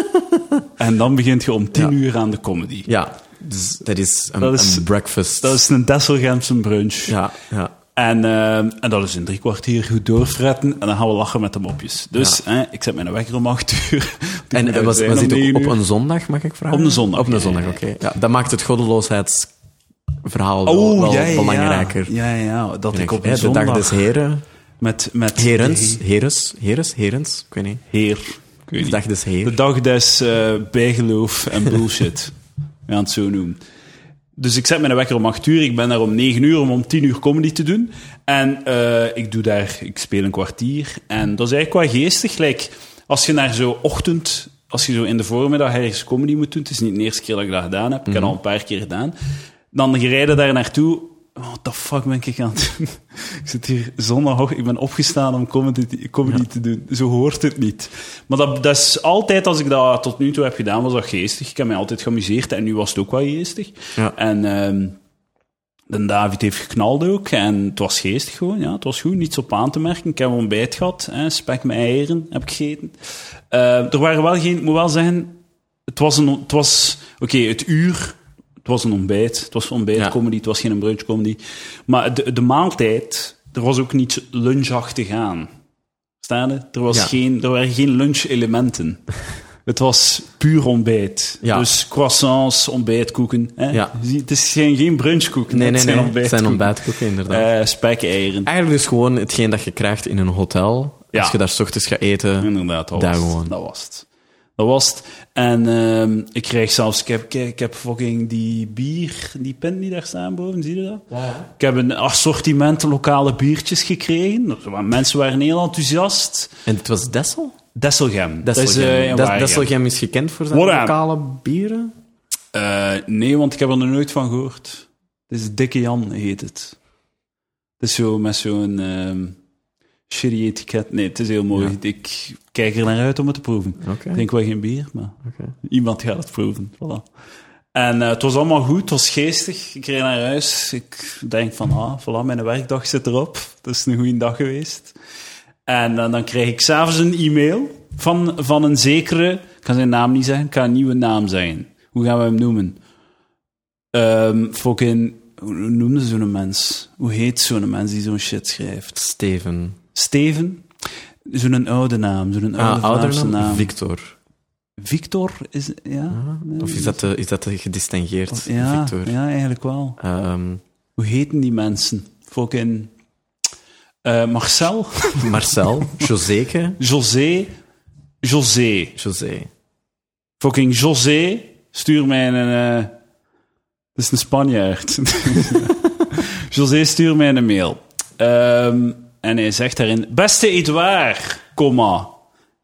en dan begint je om tien uur aan de comedy. Ja, dus dat is een, Dat is- een breakfast. Dat is een Desselgemse brunch. Ja, ja. En, eh, en dat is in drie kwartier goed doorfretten en dan gaan we lachen met de mopjes. Dus hè, ik zet mijn wekker om acht uur. En, uit was, was dit ook op een zondag, mag ik vragen? Op een zondag, Op een zondag, oké. Ja, dat maakt het goddeloosheidsverhaal Oh, wel ja, belangrijker. Ja, ja, dat ik op Hè, een de zondag... dag des heren. Met, met Herens, de heres, heres, herens, ik weet niet. Heer. Ik weet De niet. dag des De heer. dag des eh, bijgeloof en bullshit. We gaan het zo noemen. Dus ik zet mijn wekker om 8 uur. Ik ben daar om 9 uur om om 10 uur comedy te doen. En eh, ik doe daar, ik speel een kwartier. En dat is eigenlijk wel geestig. Like, als je naar zo ochtend, als je zo in de voormiddag ergens comedy moet doen. Het is niet de eerste keer dat ik dat gedaan heb. Ik heb het al een paar keer gedaan. Dan rijden daar naartoe. What the fuck ben ik aan het doen? ik zit hier zondagochtend, ik ben opgestaan om comedy, te- comedy te doen. Zo hoort het niet. Maar dat, dat is altijd, als ik dat tot nu toe heb gedaan, was dat geestig. Ik heb mij altijd geamuseerd en nu was het ook wel geestig. Ja. En ehm, de David heeft geknald ook en het was geestig gewoon. Ja, het was goed, niets op aan te merken. Ik heb een ontbijt gehad, hè, spek met eieren heb ik gegeten. Eh, er waren wel geen, ik moet wel zeggen, het was een, het was, oké, het uur, het was een ontbijt. Het was een ontbijtcomedy, het was geen brunchcomedy. Maar de, de maaltijd, er was ook niets lunchachtig aan. Staan? Er, was Ja. geen, er waren geen lunchelementen. Het was puur ontbijt. Ja. Dus croissants, ontbijtkoeken. Hè? Ja. Het is geen, geen brunchkoeken. Nee, het nee, zijn nee. Het zijn ontbijtkoeken. ontbijtkoeken, inderdaad. Eh, spek, eieren. Eigenlijk dus gewoon hetgeen dat je krijgt in een hotel. Ja. Als je daar 's ochtends gaat eten. Inderdaad, dat Daar was, het. gewoon. dat was het. Dat was het. En ehm, ik krijg zelfs... Ik heb, ik heb fucking die bier, die pint die daar staan boven, zie je dat? Ik heb een assortiment lokale biertjes gekregen. Mensen waren heel enthousiast. En het was Dessel? Desselgem. Dat is, Desselgem. eh. Desselgem is gekend voor zijn lokale bieren. Eh, nee, want ik heb er nog nooit van gehoord. Het is Dikke Jan, heet het. Het is zo met zo'n ehm shitty etiket. Nee, het is heel mooi. Ja. Ik kijk er naar uit om het te proeven. Oké. Ik denk wel geen bier, maar iemand gaat het proeven. Voilà. En eh, het was allemaal goed, het was geestig. Ik reed naar huis. Ik denk van, ah, voilà, mijn werkdag zit erop. Het is een goede dag geweest. En eh, dan krijg ik s'avonds een e-mail Van, van een zekere, ik kan zijn naam niet zeggen, ik ga een nieuwe naam zeggen. Hoe gaan we hem noemen? Ehm fucking, hoe noemde zo'n mens? Hoe heet zo'n mens die zo'n shit schrijft? Steven. Steven? Zo'n oude naam, zo'n oude Ah, Vlaamse naam? naam. Victor. Victor is, ja? Of is dat, de, is dat de gedistingeerd Ja, Victor? ja, eigenlijk wel. Ehm, Hoe heten die mensen? Fucking eh, Marcel, Marcel, Joséke, José, José. José. Fucking José, stuur mij een... eh dat is een Spanjaard. José, stuur mij een mail. Ehm, en hij zegt daarin... Beste Edouard, komma.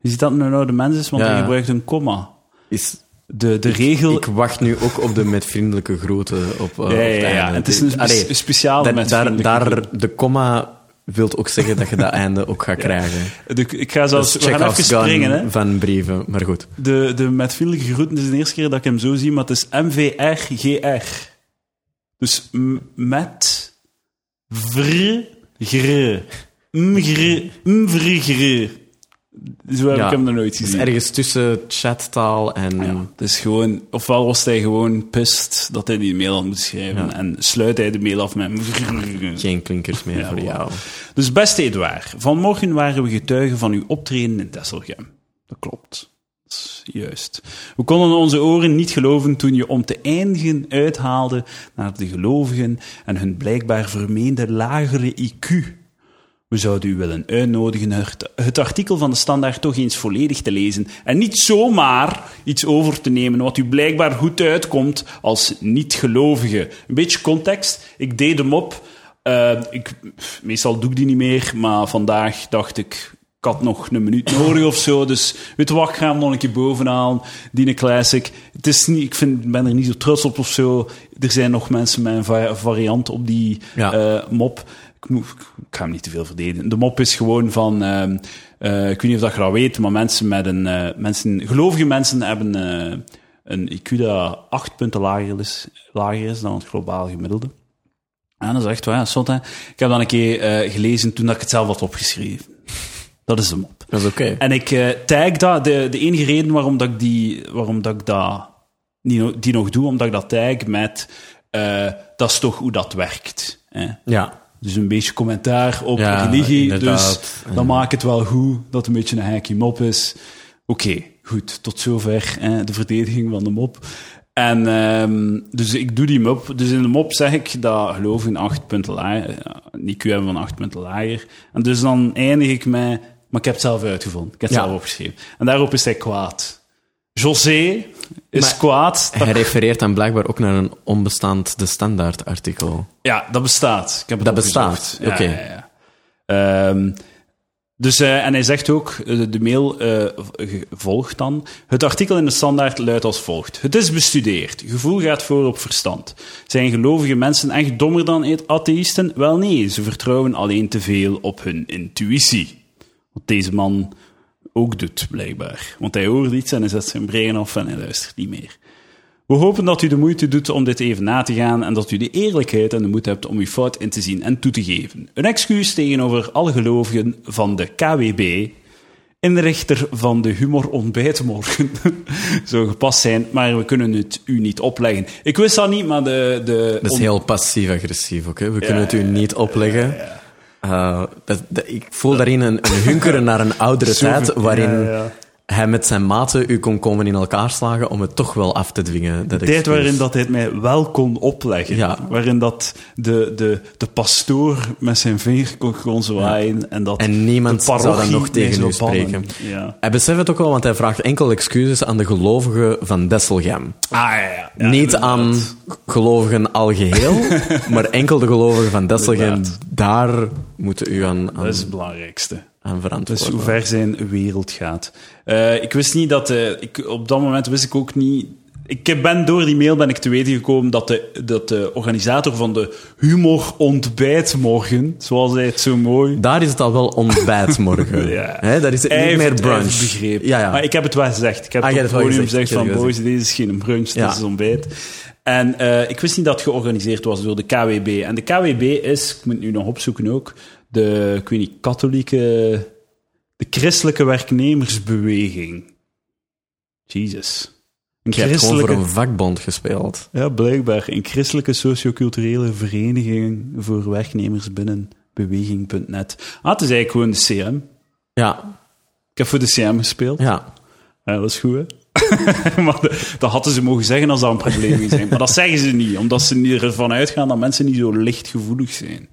Je ziet dat het een oude mens is, want Ja. hij gebruikt een komma. Is, De, de regel... ik wacht nu ook op de met vriendelijke groeten op, uh, ja, ja, het ja. einde. Het is een spe- Allee, speciale dat- met daar, De komma wil ook zeggen dat je dat einde ook gaat krijgen. De- ik ga zelfs... We gaan even springen, hè. van brieven, maar goed. De, de met vriendelijke groeten is de eerste keer dat ik hem zo zie, maar het is MVRGR. Dus met vr gr. Mvrgr. Zo heb ik hem nog nooit Het is gezien. ergens tussen chattaal en... Ja, het is gewoon, ofwel was hij gewoon pist dat hij die mail had moeten schrijven Ja. en sluit hij de mail af met. Geen klinkers meer Ja, voor jou. Dus beste Edouard, vanmorgen waren we getuigen van uw optreden in Tesselgem. Dat klopt. Juist. We konden onze oren niet geloven toen je om te eindigen uithaalde naar de gelovigen en hun blijkbaar vermeende lagere IQ. We zouden u willen uitnodigen het, artikel van de Standaard toch eens volledig te lezen en niet zomaar iets over te nemen wat u blijkbaar goed uitkomt als niet-gelovige. Een beetje context. Ik deed hem op. Eh, ik, meestal doe ik die niet meer, maar vandaag dacht ik, ik had nog een minuut nodig of zo. Dus weet je wat, ik ga hem nog een keer bovenaan. Die een classic. Het is niet, ik vind, ben er niet zo trots op of zo. Er zijn nog mensen met een va- variant op die Ja. eh, mop. Ik, moet, ik ga hem niet te veel verdedigen. De mop is gewoon van... ehm, eh, ik weet niet of dat je dat weet, maar mensen met een... eh, mensen, gelovige mensen hebben eh, een IQ dat acht punten lager is, lager is dan het globaal gemiddelde. En dat is echt waar, ja, zot, hè. Ik heb dat een keer gelezen toen dat ik het zelf had opgeschreven. Dat is de mop. Dat is oké. En ik tag dat, de, de enige reden waarom dat ik die, waarom dat ik dat, die, die nog doe, omdat ik dat tag met, dat is toch hoe dat werkt. Hè? Ja. Dus een beetje commentaar op Ja, religie. inderdaad. Dus dan maakt het wel goed dat het een beetje een hacky mop is. Oké, goed. Tot zover hè, de verdediging van de mop. En ehm, dus ik doe die mop. Dus in de mop zeg ik dat gelovigen acht punten lager, een IQ hebben van acht punten lager. En dus dan eindig ik met, maar ik heb het zelf uitgevonden. Ik heb het Ja. zelf opgeschreven. En daarop is hij kwaad. José is Maar kwaad. Hij refereert dan blijkbaar ook naar een onbestaand De Standaard artikel. Ja, dat bestaat. Ik heb het Dat bestaat, Ja, oké. ja, ja. Ehm, dus, eh, en hij zegt ook, eh, de, mail eh, volgt dan. Het artikel in de standaard luidt als volgt. Het is bestudeerd. Gevoel gaat voor op verstand. Zijn gelovige mensen echt dommer dan atheïsten? Wel nee, ze vertrouwen alleen te veel op hun intuïtie. Wat deze man ook doet, blijkbaar. Want hij hoort iets en hij zet zijn brein af en hij luistert niet meer. We hopen dat u de moeite doet om dit even na te gaan en dat u de eerlijkheid en de moed hebt om uw fout in te zien en toe te geven. Een excuus tegenover alle gelovigen van de KWB, inrichter van de humor ontbijtmorgen, zou gepast zijn, maar we kunnen het u niet opleggen. Ik wist dat niet, maar de... de Dat is heel passief-agressief ook. Hè? We kunnen het u niet opleggen. Uh, dat, dat- ik voel daarin een, een hunkeren naar een oudere tijd, waarin Ja, ja. Hij met zijn maten u kon komen in elkaar slagen om het toch wel af te dwingen. Dat tijd waarin dat hij het mij wel kon opleggen. Ja. Waarin dat de, de, de pastoor met zijn vinger kon, kon zwaaien. En, dat En niemand de zou dan nog tegen u spreken. Ja. Hij beseft het ook wel, want hij vraagt enkel excuses aan de gelovigen van Desselgem. Ah, ja, ja. Ja, Niet aan gelovigen al geheel, maar enkel de gelovigen van Desselgem. Daar moeten u aan, aan, Dat is het belangrijkste. Aan Dus verantwoorden. hoe ver zijn wereld gaat. Eh, ik wist niet dat... eh, ik, op dat moment wist ik ook niet... Ik ben door die mail ben ik te weten gekomen dat de, dat de organisator van de humor ontbijtmorgen, zoals hij het zo mooi... Daar is het al wel ontbijtmorgen. Ja. Hè, daar is het Hij niet meer brunch. begrepen. Ja, ja. Maar ik heb het wel gezegd. Ik heb Ah, het het podium gezegd. van, boys, deze is geen brunch, Ja. dit is ontbijt. En eh, ik wist niet dat het georganiseerd was door de KWB. En de KWB is, ik moet het nu nog opzoeken ook, de, ik weet niet, katholieke... De christelijke werknemersbeweging. Jesus. Een Je hebt gewoon voor een vakbond gespeeld. Ja, blijkbaar. Een christelijke socioculturele vereniging voor werknemers binnen beweging.net. Ah, het is eigenlijk gewoon de CM. Ja, Ik heb voor de CM gespeeld. ja. Ja, dat is goed, hè? maar de- dat hadden ze mogen zeggen als dat een probleem is. Maar dat zeggen ze niet, omdat ze ervan uitgaan dat mensen niet zo lichtgevoelig zijn.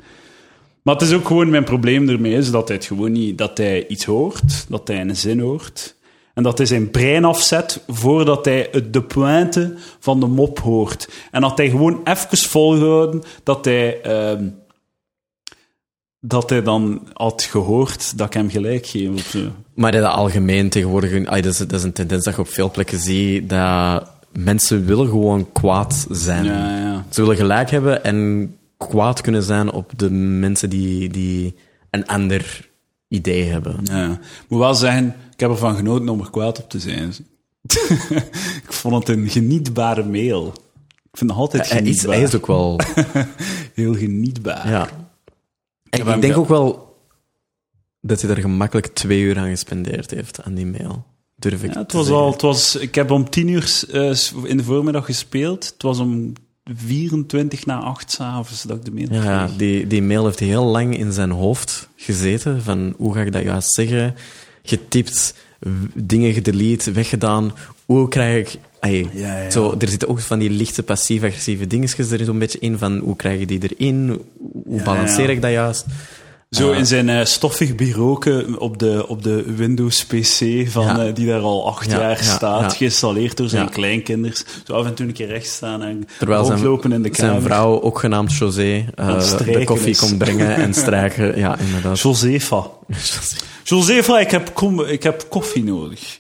Maar het is ook gewoon mijn probleem ermee is dat hij het gewoon niet, dat hij iets hoort, dat hij een zin hoort. En dat hij zijn brein afzet voordat hij de pointe van de mop hoort. En dat hij gewoon even volhouden dat hij, ehm, dat hij dan had gehoord dat ik hem gelijk geef. Of zo. Maar in het algemeen tegenwoordig, ay, dat, is, dat is een tendens dat je op veel plekken ziet, dat mensen willen gewoon kwaad zijn. Ja, ja. Ze willen gelijk hebben en kwaad kunnen zijn op de mensen die, die een ander idee hebben. Ja. Ik moet wel zeggen, ik heb ervan genoten om er kwaad op te zijn. ik vond het een genietbare mail. Ik vind het altijd Hij is, genietbaar. hij is ook wel... Heel genietbaar. Ja. Ik denk ook wel dat hij er gemakkelijk twee uur aan gespendeerd heeft, aan die mail. Durf ik Ja, het te was zeggen. al, het was, ik heb om tien uur eh, in de voormiddag gespeeld. Het was om 24 na 8 s'avonds dat ik de mail Ja, kreeg. die, die mail heeft heel lang in zijn hoofd gezeten. Van hoe ga ik dat juist zeggen? Getipt, dingen gedelete, weggedaan. Hoe krijg ik... ai, Ja, ja. Zo, er zitten ook van die lichte passief-agressieve dingetjes er zo'n beetje in. Van hoe krijg je die erin? Hoe Ja, balanceer ik dat juist? Zo in zijn eh, stoffig bureauke op de, op de Windows PC, van, Ja. eh, die daar al acht Ja, jaar ja, staat, geïnstalleerd door zijn kleinkinders. Zo af en toe een keer rechts staan en Terwijl rondlopen in de kamer. zijn vrouw, ook genaamd José, strijken de koffie is. komt brengen en strijken. Ja, inderdaad. Josefa. Josefa, ik heb, kom, ik heb koffie nodig.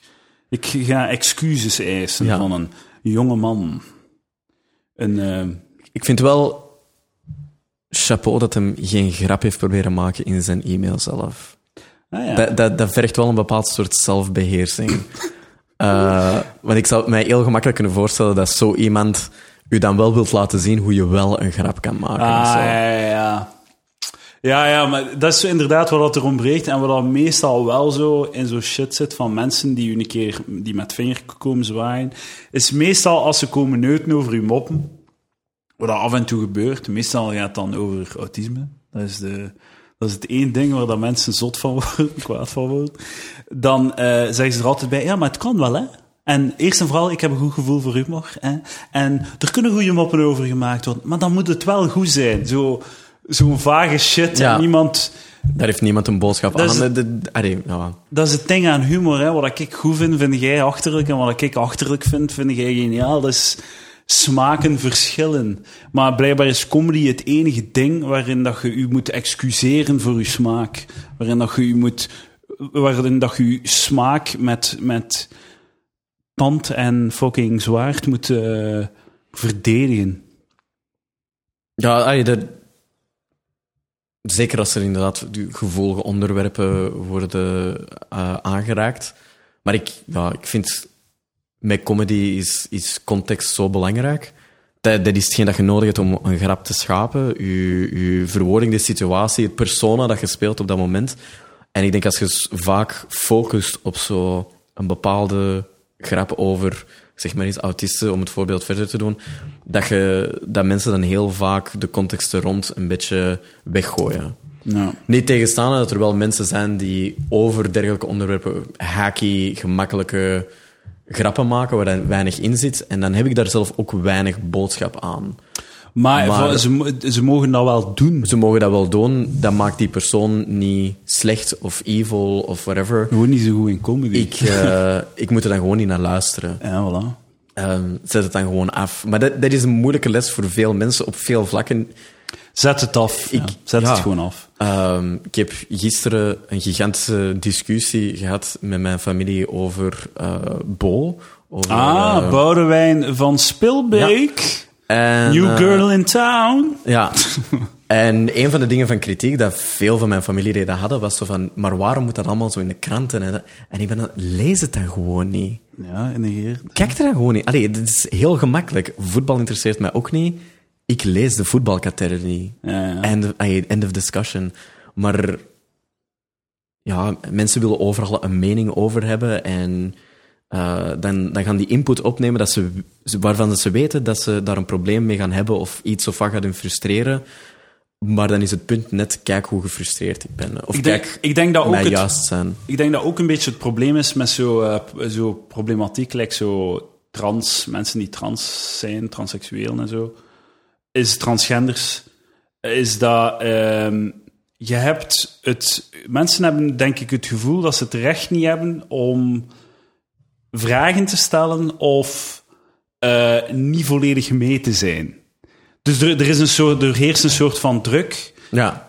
Ik ga excuses eisen van een jonge man. Een, Ik vind wel chapeau dat hem geen grap heeft proberen maken in zijn e-mail zelf. ah ja. Dat, dat, dat vergt wel een bepaald soort zelfbeheersing. Eh, want ik zou mij heel gemakkelijk kunnen voorstellen dat zo iemand u dan wel wilt laten zien hoe je wel een grap kan maken. of Ah, zo. ja, ja, ja. Ja, ja, maar dat is inderdaad wat er ontbreekt en wat dat meestal wel zo in zo'n shit zit van mensen die u een keer die met vinger komen zwaaien, is meestal als ze komen neuten over uw moppen, wat dat af en toe gebeurt, meestal gaat het dan over autisme. Dat is, de, dat is het één ding waar dat mensen zot van worden, kwaad van worden. Dan eh, zeggen ze er altijd bij, ja, maar het kan wel, hè. En eerst en vooral, ik heb een goed gevoel voor humor. Hè? En er kunnen goede moppen over gemaakt worden, maar dan moet het wel goed zijn. Zo, zo'n vage shit. Ja. En niemand... Daar heeft niemand een boodschap Dat is- aan. De, de- allee, ja. Dat is het ding aan humor. Hè? Wat ik goed vind, vind jij achterlijk. En wat ik achterlijk vind, vind jij geniaal. Is smaken verschillen. Maar blijkbaar is comedy het enige ding waarin dat je u moet excuseren voor uw smaak. Waarin dat je u moet... Waarin dat je smaak met, met tand en fucking zwaard moet eh, verdedigen. Ja, dat- zeker als er inderdaad die gevoelige onderwerpen worden eh, aangeraakt. Maar ik, ja, ik vind met comedy is, is context zo belangrijk. Dat, dat is hetgeen dat je nodig hebt om een grap te schapen. Je, je verwoording, de situatie, het persona dat je speelt op dat moment. En ik denk als je vaak focust op zo een bepaalde grap over, zeg maar eens, autisten, om het voorbeeld verder te doen, dat, je, dat mensen dan heel vaak de context er rond een beetje weggooien. Ja. Niet tegenstaande dat er wel mensen zijn die over dergelijke onderwerpen hacky, gemakkelijke grappen maken waar dan weinig in zit. En dan heb ik daar zelf ook weinig boodschap aan. Maar, Maar- ze, mo- ze mogen dat wel doen. Ze mogen dat wel doen, dat maakt die persoon niet slecht of evil of whatever. Gewoon niet zo goed in comedy. Ik, eh, ik moet er dan gewoon niet naar luisteren. Ja, voilà. Ehm, zet het dan gewoon af. Maar dat, dat is een moeilijke les voor veel mensen op veel vlakken. Zet het af. Ik- ja. Zet ja. het gewoon af. Ehm, ik heb gisteren een gigantische discussie gehad met mijn familie over eh Bo. Over, Ah, eh, Boudewijn van Spilbeek. en, New eh, girl in town. Ja. En een van de dingen van kritiek dat veel van mijn familieleden hadden, was zo van, maar waarom moet dat allemaal zo in de kranten? En, en ik ben dan, lees het dan gewoon niet. Ja, inderdaad. Kijk er dan gewoon niet. Allee, dit is heel gemakkelijk. Voetbal interesseert mij ook niet. Ik lees de voetbalkater niet. Ja, ja. End, of, allee, end of discussion. Maar ja, mensen willen overal een mening over hebben en eh, dan, dan gaan die input opnemen dat ze, waarvan ze weten dat ze daar een probleem mee gaan hebben of iets of wat gaat hun frustreren. Maar dan is het punt net, kijk hoe gefrustreerd ik ben. Of Ik denk, kijk, ik denk dat ook het, juist zijn. Ik denk dat ook een beetje het probleem is met zo, eh, zo problematiek, like zo trans, mensen die trans zijn, transseksueel en zo, is transgenders, is dat ehm, je hebt het, mensen hebben denk ik het gevoel dat ze het recht niet hebben om vragen te stellen of eh, niet volledig mee te zijn. Dus er, er, is een soort, er heerst een soort van druk Ja,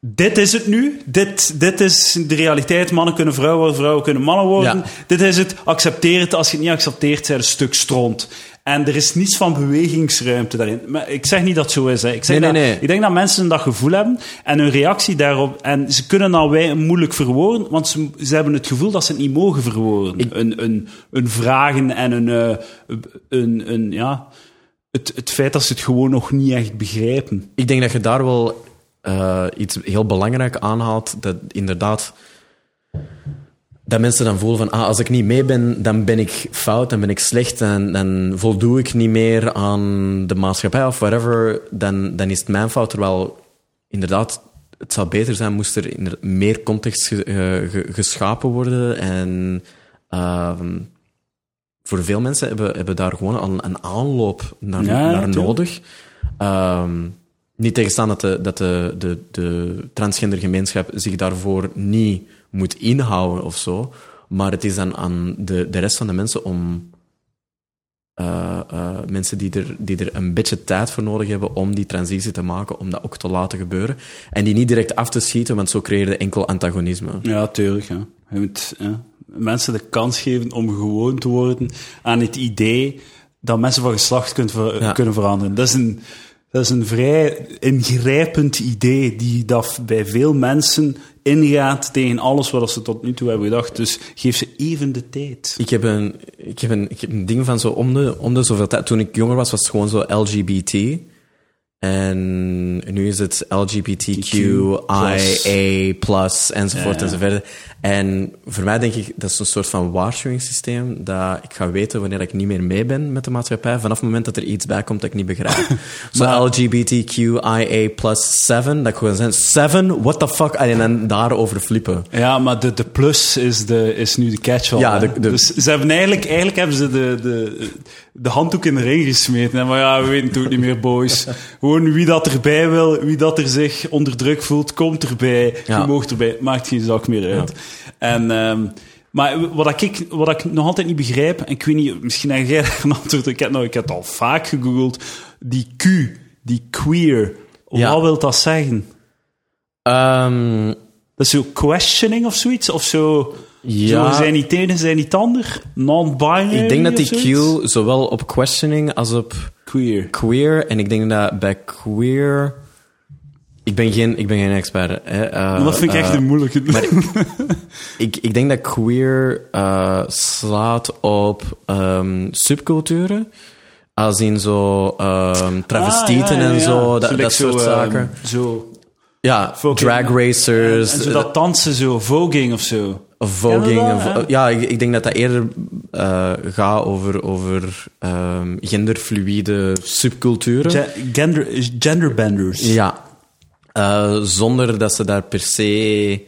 dit is het nu. Dit, dit is de realiteit. Mannen kunnen vrouwen worden, vrouwen kunnen mannen worden. Ja. Dit is het. Accepteer het. Als je het niet accepteert, zijn een stuk stront. En er is niets van bewegingsruimte daarin. Maar ik zeg niet dat het zo is. Hè. Ik, zeg Nee, nee, dat, nee. ik denk dat mensen dat gevoel hebben en hun reactie daarop. En ze kunnen dan wij moeilijk verwoorden, want ze, ze hebben het gevoel dat ze het niet mogen verwoorden. Een, een, een vragen en een, eh, een, een, ja, het, het feit dat ze het gewoon nog niet echt begrijpen. ik denk dat je daar wel eh, iets heel belangrijk aanhaalt. Dat inderdaad, dat mensen dan voelen van, ah, als ik niet mee ben, dan ben ik fout, dan ben ik slecht, en dan voldoe ik niet meer aan de maatschappij of whatever, dan, dan is het mijn fout. Terwijl, inderdaad, het zou beter zijn moest er meer context ge- eh, ge- geschapen worden en... ehm, voor veel mensen hebben, hebben daar gewoon al een aanloop naar, Ja, naar nodig. Ehm, niet tegenstaan dat, de, dat de, de, de transgender gemeenschap zich daarvoor niet moet inhouden of zo. Maar het is dan aan de, de rest van de mensen om. eh, eh, mensen die er, die er een beetje tijd voor nodig hebben om die transitie te maken, om dat ook te laten gebeuren. En die niet direct af te schieten, want zo creëer je enkel antagonisme. Ja, tuurlijk. Ja. Je moet ja, mensen de kans geven om gewoon te worden aan het idee dat mensen van geslacht kunt ver- Ja. kunnen veranderen. Dat is, een, dat is een vrij ingrijpend idee die dat bij veel mensen ingaat tegen alles wat ze tot nu toe hebben gedacht. Dus geef ze even de tijd. Ik heb een, ik heb een, ik heb een ding van zo om de, om de zoveel tijd. Toen ik jonger was, was het gewoon zo LGBT. En nu is het LGBTQIA plus enzovoort Ja. enzovoort. En voor mij denk ik, dat is een soort van waarschuwingssysteem, dat ik ga weten wanneer ik niet meer mee ben met de maatschappij, vanaf het moment dat er iets bij komt dat ik niet begrijp. Zo LGBTQIA plus 7, dat ik gewoon zijn, 7? What the fuck? En dan daarover flippen. Ja, maar de, de plus is, de, is nu de catch-all. Ja, hè. de- de- Dus ze hebben eigenlijk, eigenlijk hebben ze de, de, de handdoek in de ring gesmeten. hè. Maar ja, we weten het ook niet meer, boys. Gewoon wie dat erbij wil, wie dat er zich onder druk voelt, komt erbij. Ja. Je moogt erbij. Maakt geen zak meer uit. En, ehm, maar wat ik, wat ik nog altijd niet begrijp, en ik weet niet, misschien heb jij daar een antwoord. Ik heb, nou, ik heb het al vaak gegoogeld. Die Q, die queer, Ja. wat wil dat zeggen? Ehm, Dat is zo questioning of zoiets? Of zo... Ja. Zo, zijn niet het ene, zijn niet ander? Non-binary ik denk dat die? Q zowel op questioning als op Queer. queer. En ik denk dat bij queer. Ik ben geen, ik ben geen expert. Hè. Eh, dat vind ik echt eh, een moeilijke... maar ik, ik denk dat queer eh, slaat op ehm, subculturen. Als in zo ehm travestieten Ah, ja, ja, en zo, dat, dat soort zo, zaken. ehm, zo... ja, drag racers. en zo dat dansen, zo, voging of zo. Of voging. Ja, ik, ik denk dat dat eerder eh, gaat over, over ehm, genderfluïde subculturen. Ge- gender, genderbenders. ja. Eh, zonder dat ze daar per se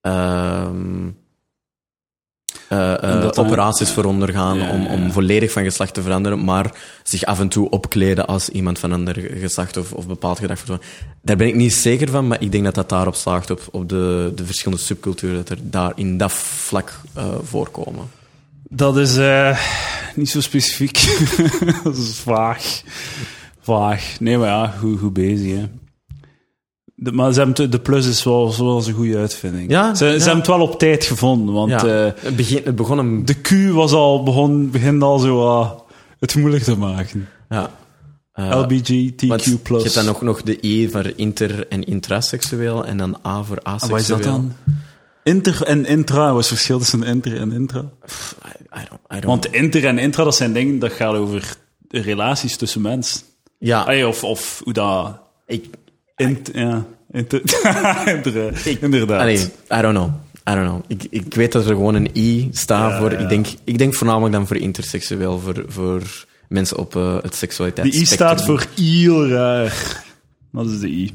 ehm, dat dan- operaties voor ondergaan Ja, om, om ja. volledig van geslacht te veranderen, maar zich af en toe opkleden als iemand van ander geslacht of, of bepaald gedrag vertoont. Daar ben ik niet zeker van, maar ik denk dat dat daarop slaagt, op, op de, de verschillende subculturen, dat er daar in dat vlak eh, voorkomen. Dat is niet zo specifiek. dat is vaag. Vaag. Nee, maar ja, goed, goed bezig, hè. De, maar ze hebben de plus is wel, wel eens een goede uitvinding. Ja, ze, ja. ze hebben het wel op tijd gevonden, want Ja. eh, het, begin, het begon een... de Q was al, begon, begint al zo ah, het moeilijk te maken. Ja. Eh, LBGTQ+. want Je hebt dan nog, nog de I voor inter- en intraseksueel en dan A voor Ah, aseksueel. wat is dat dan? Inter en intra, wat is het verschil tussen inter en intra? I, I don't, I don't Want inter en intra, dat zijn dingen, dat gaat over relaties tussen mensen. Ja, Allee, of, of hoe dat... ik, Int, ja, eh, inderdaad. allee, I don't know. I don't know. Ik, ik weet dat er gewoon een I staat Ja, voor... ja. Ik, denk, ik denk voornamelijk dan voor interseksueel, voor, voor mensen op eh, het De seksualiteit. I staat voor heel raar. Wat is de I?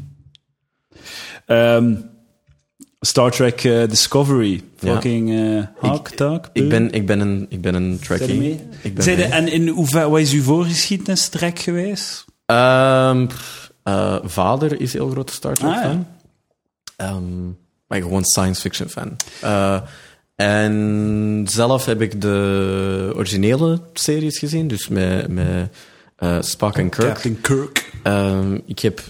Ehm, Star Trek eh, Discovery. Ja. Fucking eh Hawk Talk. Ik ben, ik ben een, ik ben een er Trekkie. mee? Ik ben Zijde- en in hoever, wat is uw voorgeschiedenis trek geweest? Pff, eh, vader is heel grote Star Trek Ah, ja. fan. Ehm, maar gewoon science fiction fan. Eh, en zelf heb ik de originele series gezien, dus met, met eh, Spock en Kirk. Captain Kirk. Ehm, ik heb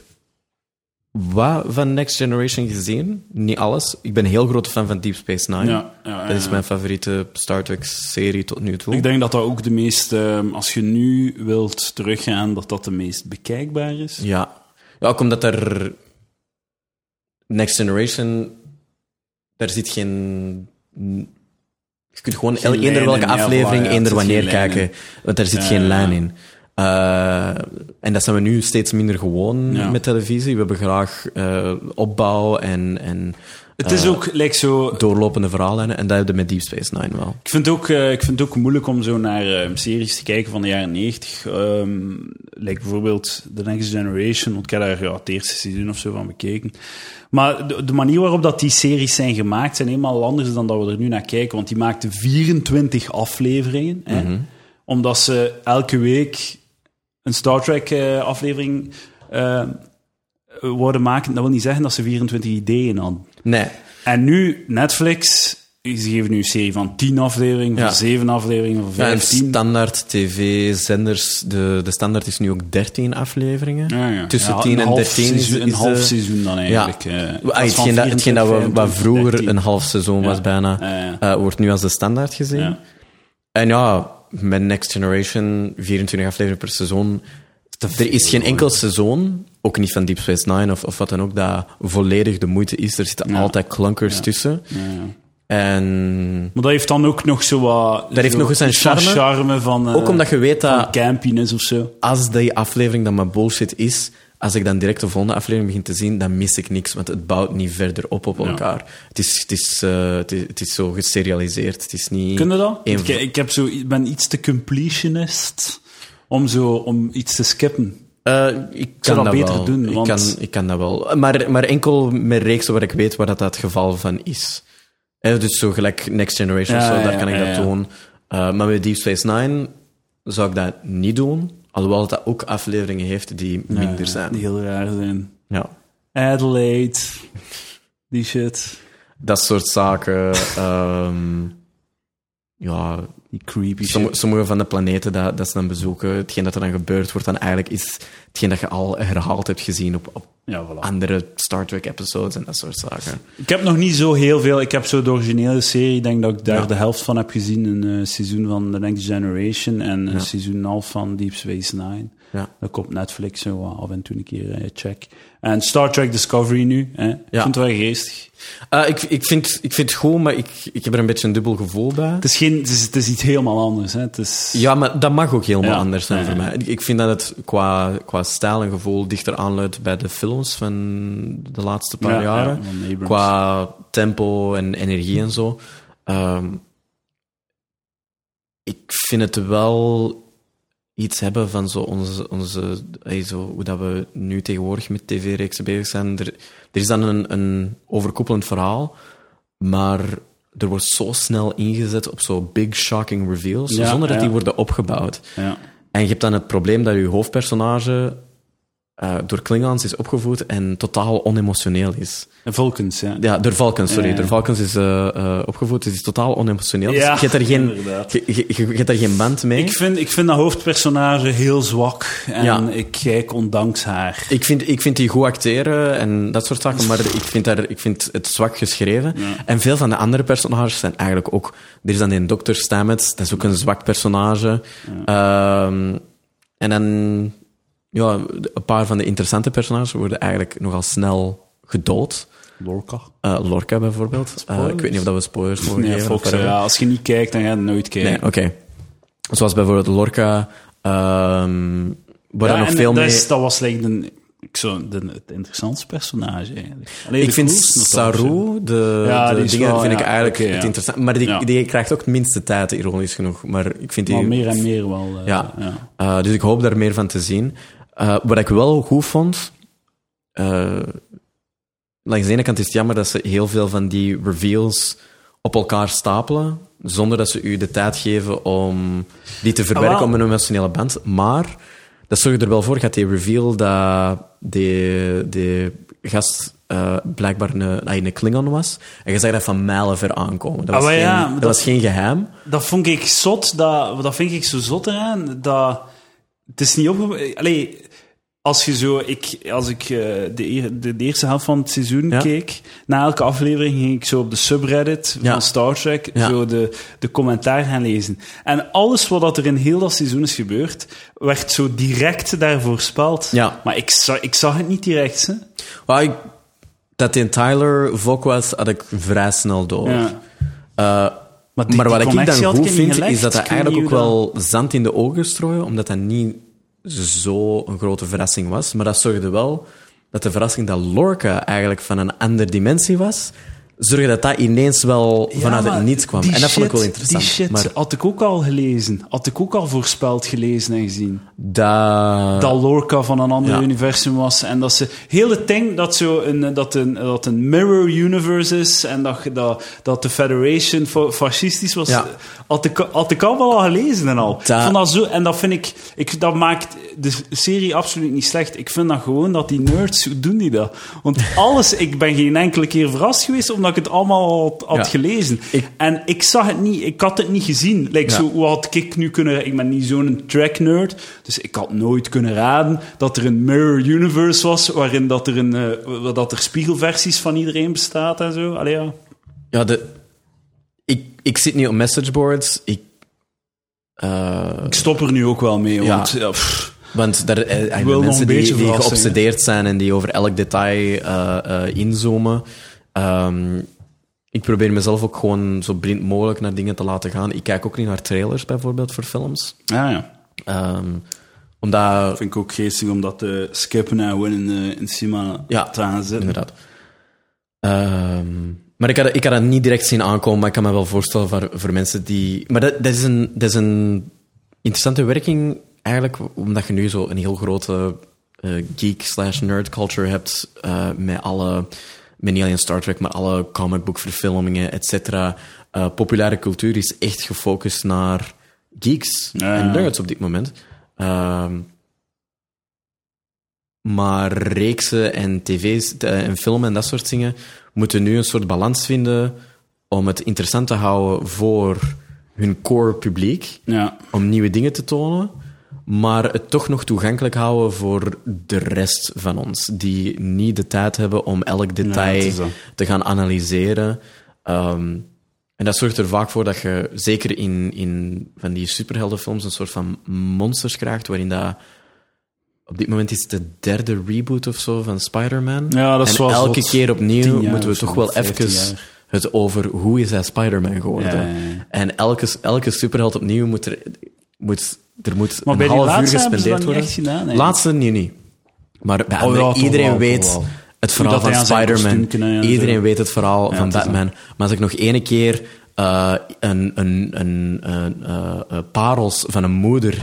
wat van Next Generation gezien, niet alles. Ik ben een heel grote fan van Deep Space Nine. Ja, ja, Dat is mijn favoriete Star Trek serie tot nu toe. Ik denk dat dat ook de meest, ehm, als je nu wilt teruggaan, dat dat de meest bekijkbaar is. Ja. Ja, ook omdat er Next Generation, daar zit geen. Je kunt gewoon Geen eender welke aflevering, ja, eender er wanneer kijken, want daar zit Ja, geen ja, lijn in. Eh, en dat zijn we nu steeds minder gewoon met televisie. We hebben graag eh, opbouw en, en Het is Eh, ook, lijkt zo... doorlopende verhaallijnen. En dat hebben we met Deep Space Nine wel. Ik vind, het ook, eh, ik vind het ook moeilijk om zo naar eh, series te kijken van de jaren 90. Ehm like bijvoorbeeld The Next Generation, want ik heb daar ja, het eerste seizoen of zo van bekeken. Maar de, de manier waarop dat die series zijn gemaakt, zijn helemaal anders dan dat we er nu naar kijken. Want die maakten 24 afleveringen. Hè, Omdat ze elke week een Star Trek eh, aflevering eh, worden maken. Dat wil niet zeggen dat ze 24 ideeën hadden. Nee. En nu, Netflix, ze geven nu een serie van 10 afleveringen, Ja. van 7 afleveringen, van Ja, en 15. standaard tv-zenders, de, de standaard is nu ook 13 afleveringen. Ja, ja. Tussen Ja, 10 een en half 13 is, seizoen- is Een half de- seizoen dan eigenlijk. eh. In Ah, hetgeen, dat, hetgeen dat we, 24, wat vroeger 13. een half seizoen was Ja. bijna, Ja, ja. eh, wordt nu als de standaard gezien. Ja. En ja, met Next Generation, 24 afleveringen per seizoen. Er is geen enkel seizoen, ook niet van Deep Space Nine of, of wat dan ook, dat volledig de moeite is. Er zitten Ja. altijd klankers Ja. tussen. Ja, ja. En Maar dat heeft dan ook nog zo wat... Dat heeft nog eens een charme. charme van... eh, ook omdat je weet dat campiness of zo. als die aflevering dan maar bullshit is, als ik dan direct de volgende aflevering begin te zien, dan mis ik niks, want het bouwt niet verder op op Ja. elkaar. Het, is, het, is, eh, het, is, het is zo geserialiseerd. Het is niet... Kun je dat? Een Ik, ik heb zo, ik ben iets te completionist om, zo, om iets te skippen. Eh, ik zou kan dat beter wel. doen, Ik, want- kan, ik kan dat wel. Maar, maar enkel met reeksen waar ik weet waar dat, dat het geval van is. Eh, dus zo gelijk Next Generation, Ja, zo, daar ja, kan ik ja, dat doen. Eh, maar met Deep Space Nine zou ik dat niet doen. Alhoewel dat ook afleveringen heeft die minder zijn. Die heel raar zijn. Ja. Adelaide. Die shit. Dat soort zaken. ehm, ja, Die creepy sommige, sommige van de planeten dat, dat ze dan bezoeken, hetgeen dat er dan gebeurt, wordt dan eigenlijk is hetgeen dat je al herhaald hebt gezien op, op Ja, voilà. andere Star Trek episodes en dat soort zaken. Ik heb nog niet zo heel veel. Ik heb zo de originele serie. Ik denk dat ik daar Ja. de helft van heb gezien. Een eh, seizoen van The Next Generation. En een Ja. seizoen half van Deep Space Nine. Ja. Ik op Netflix zo wat af en toe een keer eh, check. En Star Trek Discovery nu. Hè. Ik Ja. vind het wel geestig. Eh, ik, ik, vind, ik vind het goed, maar ik, ik heb er een beetje een dubbel gevoel bij. Het is, geen, het is, het is iets helemaal anders. Hè. Het is, Ja, maar dat mag ook helemaal Ja. anders zijn voor mij. Ik- vind dat het qua, qua stijl en gevoel dichter aanluidt bij de films van de laatste paar Ja, jaren. qua tempo en energie en zo. Ehm, ik vind het wel iets hebben van zo onze, onze ey, zo, hoe dat we nu tegenwoordig met tv-reeksen bezig zijn. Er, er is dan een, een overkoepelend verhaal, maar er wordt zo snel ingezet op zo big shocking reveals, Ja, zonder dat ja. die worden opgebouwd. Ja. En je hebt dan het probleem dat je hoofdpersonage eh, door Klingons is opgevoed en totaal onemotioneel is. En Vulcans, ja. Ja, door Valkens, sorry. Ja, ja. Door Valkens is eh, eh, opgevoed, dus is totaal onemotioneel. Dus Ja, je, hebt er geen, inderdaad. je, je, je hebt daar geen band mee. Ik vind, ik vind dat hoofdpersonage heel zwak. En Ja. ik kijk ondanks haar. Ik vind, ik vind die goed acteren en dat soort zaken, maar ik vind, daar, ik vind het zwak geschreven. En veel van de andere personages zijn eigenlijk ook... Er is dan die Dr. Stamets, dat is ook een zwak personage. Ehm, en dan... Ja, een paar van de interessante personages worden eigenlijk nogal snel gedood. Lorca. Eh, Lorca bijvoorbeeld. Eh, ik weet niet of dat we spoilers mogen Nee, geven. Fox, ja, als je niet kijkt, dan ga je nooit kijken. Nee, oké. Zoals bijvoorbeeld Lorca, ehm waar Ja, er nog en veel dat, mee... is, dat was like de, ik zou de, het interessantste personage eigenlijk. Allee, Ik de vind Saru, de, Ja, de die is dingen, wel- vind ik eigenlijk het ja. interessant. Maar die, Ja. die krijgt ook het minste tijd, ironisch genoeg. Maar ik vind die... Maar meer en meer wel. eh, Ja. ja. Uh, dus ik hoop daar meer van te zien. Uh, wat ik wel goed vond. Uh, langs de ene kant is het jammer dat ze heel veel van die reveals op elkaar stapelen. Zonder dat ze u de tijd geven om die te verwerken wel. om een emotionele band. Maar dat zorgt er wel voor dat die reveal dat die, die gast uh, blijkbaar een, een Klingon was. En je zag dat van mijlen ver aankomen. Dat was, Ah, maar geen, ja, dat dat- was geen geheim. Dat vond ik zot. Dat, dat vind ik zo zot eraan. Dat, het is niet op. Allee, als je zo. Ik, als ik eh, de, eer- de, de eerste helft van het seizoen Ja. keek. Na elke aflevering ging ik zo op de subreddit Ja. van Star Trek. Ja. Zo de, de commentaar gaan lezen. En alles wat dat er in heel dat seizoen is gebeurd. werd zo direct daar voorspeld. Ja. Maar ik, za- ik zag het niet direct. Hè. Ik, dat die Tyler Vok was, had ik vrij snel door. Ja. Uh, Maar, die- maar wat ik dan goed vind, gelegd. is dat weet eigenlijk ook wel zand in de ogen strooien, omdat dat niet zo een grote verrassing was. Maar dat zorgde wel dat de verrassing dat Lorca eigenlijk van een andere dimensie was, zorgde dat dat ineens wel Ja, vanuit het niets kwam. En dat vond ik wel interessant. Die shit maar had ik ook al gelezen. Had ik ook al voorspeld gelezen en gezien. Dat... dat Lorca van een ander Ja. universum was. En dat ze... Heel het ding dat zo een, dat een, dat een mirror universe is en dat, dat, dat de Federation fa- fascistisch was, Ja. had, ik, had ik al wel al gelezen en al. Dat- dat zo, en dat vind ik, ik... Dat maakt de serie absoluut niet slecht. Ik vind dat gewoon dat die nerds, hoe doen die dat? Want alles... Ik ben geen enkele keer verrast geweest omdat ik het allemaal had, had Ja. gelezen. Ik- En ik zag het niet, ik had het niet gezien. Like, zo, hoe had ik nu kunnen... Ik ben niet zo'n track-nerd, dus ik had nooit kunnen raden dat er een mirror universe was, waarin dat er, een, eh, dat er spiegelversies van iedereen bestaat en zo. Allee, ja. Ja, de... Ik, ik zit niet op messageboards. Ik... eh, Ik stop er nu ook wel mee, Ja. want... Ja. Want daar eh, wil nog mensen die, die geobsedeerd zijn en die over elk detail eh, eh, inzoomen. Ehm, ik probeer mezelf ook gewoon zo blind mogelijk naar dingen te laten gaan. Ik kijk ook niet naar trailers bijvoorbeeld voor films. ja, ja. Ehm, omdat, vind ik ook geestig om dat te skippen en gewoon in, eh, in cinema Ja, te gaan zitten. inderdaad. Ehm, maar ik had, ik had dat niet direct zien aankomen, maar ik kan me wel voorstellen voor, voor mensen die... Maar dat, dat, is een, dat is een interessante werking, eigenlijk, omdat je nu zo een heel grote eh, geek slash nerd culture hebt, eh, met alle... Met niet alleen Star Trek, maar alle comicboekverfilmingen, et cetera. Populaire cultuur is echt gefocust naar geeks Ja, en nerds op dit moment. Ehm, maar reeksen en tv's eh, en filmen en dat soort dingen moeten nu een soort balans vinden om het interessant te houden voor hun core publiek, Ja. om nieuwe dingen te tonen, maar het toch nog toegankelijk houden voor de rest van ons, die niet de tijd hebben om elk detail te gaan analyseren. Ehm, en dat zorgt er vaak voor dat je, zeker in, in van die superheldenfilms, een soort van monsters krijgt, waarin dat... Op dit moment is het de derde reboot of zo van Spider-Man. Ja, dat is en elke keer 10 opnieuw moeten we toch wel 15 even jaar. het over hoe is hij Spider-Man geworden. Ja, ja, ja. En elke, elke superheld opnieuw moet er, moet, er moet Maar een half uur laatste hebben ze gespendeerd niet worden. gedaan. Laatste nu niet. Maar bij Oh, iedereen weet wel. Het verhaal van Spider-Man. en Iedereen zo. weet het verhaal Ja, van Batman. Maar als ik nog ene keer eh, een, een, een, een eh, eh, parels van een moeder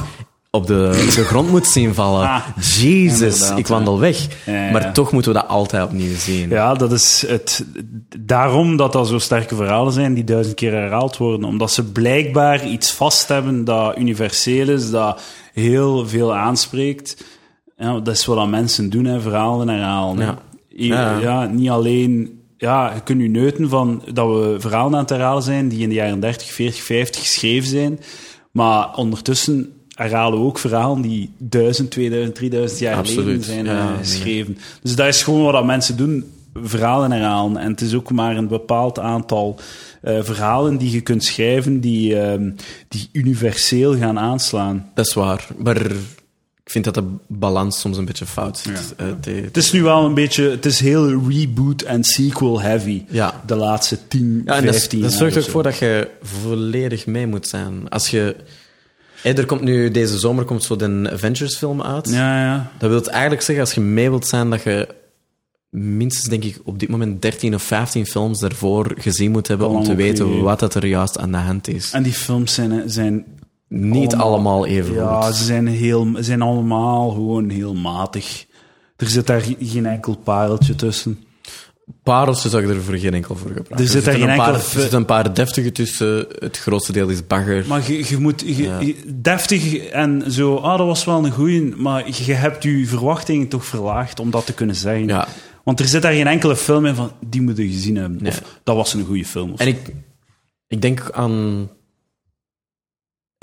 op de, op de grond moet zien vallen. Ah, Jezus, ik wandel weg. Ja. Maar toch moeten we dat altijd opnieuw zien. Ja, dat is het. Daarom dat dat zo sterke verhalen zijn die duizend keer herhaald worden. Omdat ze blijkbaar iets vast hebben dat universeel is, dat heel veel aanspreekt. Ja, dat is wat mensen doen, hè, verhalen herhalen. hè. Ja. Ja. ja, niet alleen... Ja, je kunt nu neuten van dat we verhalen aan het herhalen zijn die in de jaren 30, 40, 50 geschreven zijn. Maar ondertussen herhalen we ook verhalen die 1000, 2000, 3000 jaar geleden zijn Ja, eh, geschreven. Dus dat is gewoon wat mensen doen, verhalen herhalen. En het is ook maar een bepaald aantal eh, verhalen die je kunt schrijven die, ehm, die universeel gaan aanslaan. Dat is waar. Maar vind dat de balans soms een beetje fout zit. Eh, de- Het is nu wel een beetje, het is heel reboot en sequel heavy. Ja. De laatste 10, Ja, en dat, 15 dat jaar zorgt of ook voor dat je volledig mee moet zijn. Als je... Hey, er komt nu, deze zomer komt zo de Avengers film uit. Ja, ja. Dat wil eigenlijk zeggen, als je mee wilt zijn, dat je minstens, denk ik, op dit moment 13 of 15 films daarvoor gezien moet hebben om te weten wat dat er juist aan de hand is. En die films zijn, zijn Niet allemaal, even Ja, goed. ze zijn, heel, ze zijn allemaal gewoon heel matig. Er zit daar ge- geen enkel pareltje tussen. Pareltjes zou ik er voor geen enkel voor gebruiken. Er zit daar zitten geen een paar, enkel Er zitten een paar deftige tussen. Het grootste deel is bagger. Maar je, je moet... Je, Ja. deftig en zo... Ah, dat was wel een goeie. Maar je hebt je verwachtingen toch verlaagd om dat te kunnen zeggen. Ja. Want er zit daar geen enkele film in van... Die moet je gezien hebben. Nee. Of dat was een goede film. Of En ik, ik denk aan.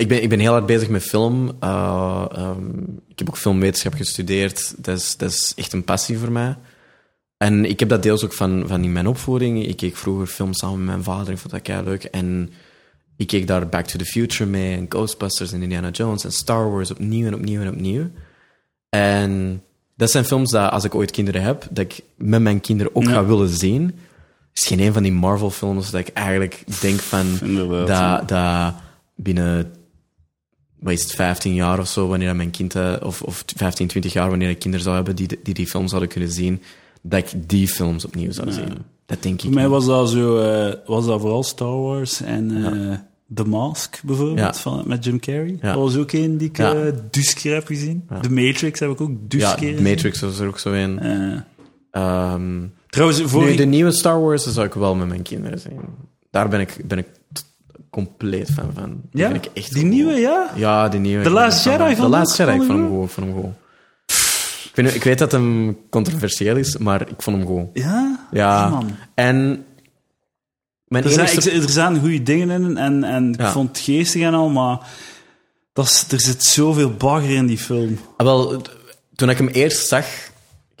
Ik ben, ik ben heel hard bezig met film. Uh, ehm, ik heb ook filmwetenschap gestudeerd. Dat is, dat is echt een passie voor mij. En ik heb dat deels ook van, van in mijn opvoeding. Ik keek vroeger films samen met mijn vader. Ik vond dat kei leuk. En ik keek daar Back to the Future mee. En Ghostbusters en Indiana Jones en Star Wars opnieuw en opnieuw en opnieuw. En dat zijn films dat als ik ooit kinderen heb, dat ik met mijn kinderen ook Ja. ga willen zien. Het is geen een van die Marvel-films dat ik eigenlijk denk van Inderdaad, dat, dat binnen wat is het, 15 jaar of zo, wanneer mijn kind, eh, of, of 15, 20 jaar, wanneer ik kinderen zou hebben die die, die film zouden kunnen zien, dat ik die films opnieuw zou zien. Dat denk ik. Voor mij niet. was dat zo... eh, was dat vooral Star Wars en... eh, The Mask, bijvoorbeeld, Ja. van, met Jim Carrey. Ja. Dat was ook een die ik Ja. dus keer heb gezien. The Matrix heb ik ook dus ja, keer gezien. Matrix was er ook zo in. Eh, Ehm, trouwens, voor... nu, de nieuwe Star Wars zou ik wel met mijn kinderen zien. Daar ben ik, ben ik compleet fan van. Die ja? vind ik echt die nieuwe, ja? Ja, die nieuwe. Last er fan Jedi van. je Last Jedi, ik vond hem. Ik vond hem goed. Ik, weet, ik weet dat hem controversieel is, maar ik vond hem goed. Ja? Ja. man. En mijn Er zijn, enigste... ik- er zijn goede dingen in en, en ik vond het geestig en al, maar dat is, er zit zoveel bagger in die film. Ah, wel, toen ik hem eerst zag...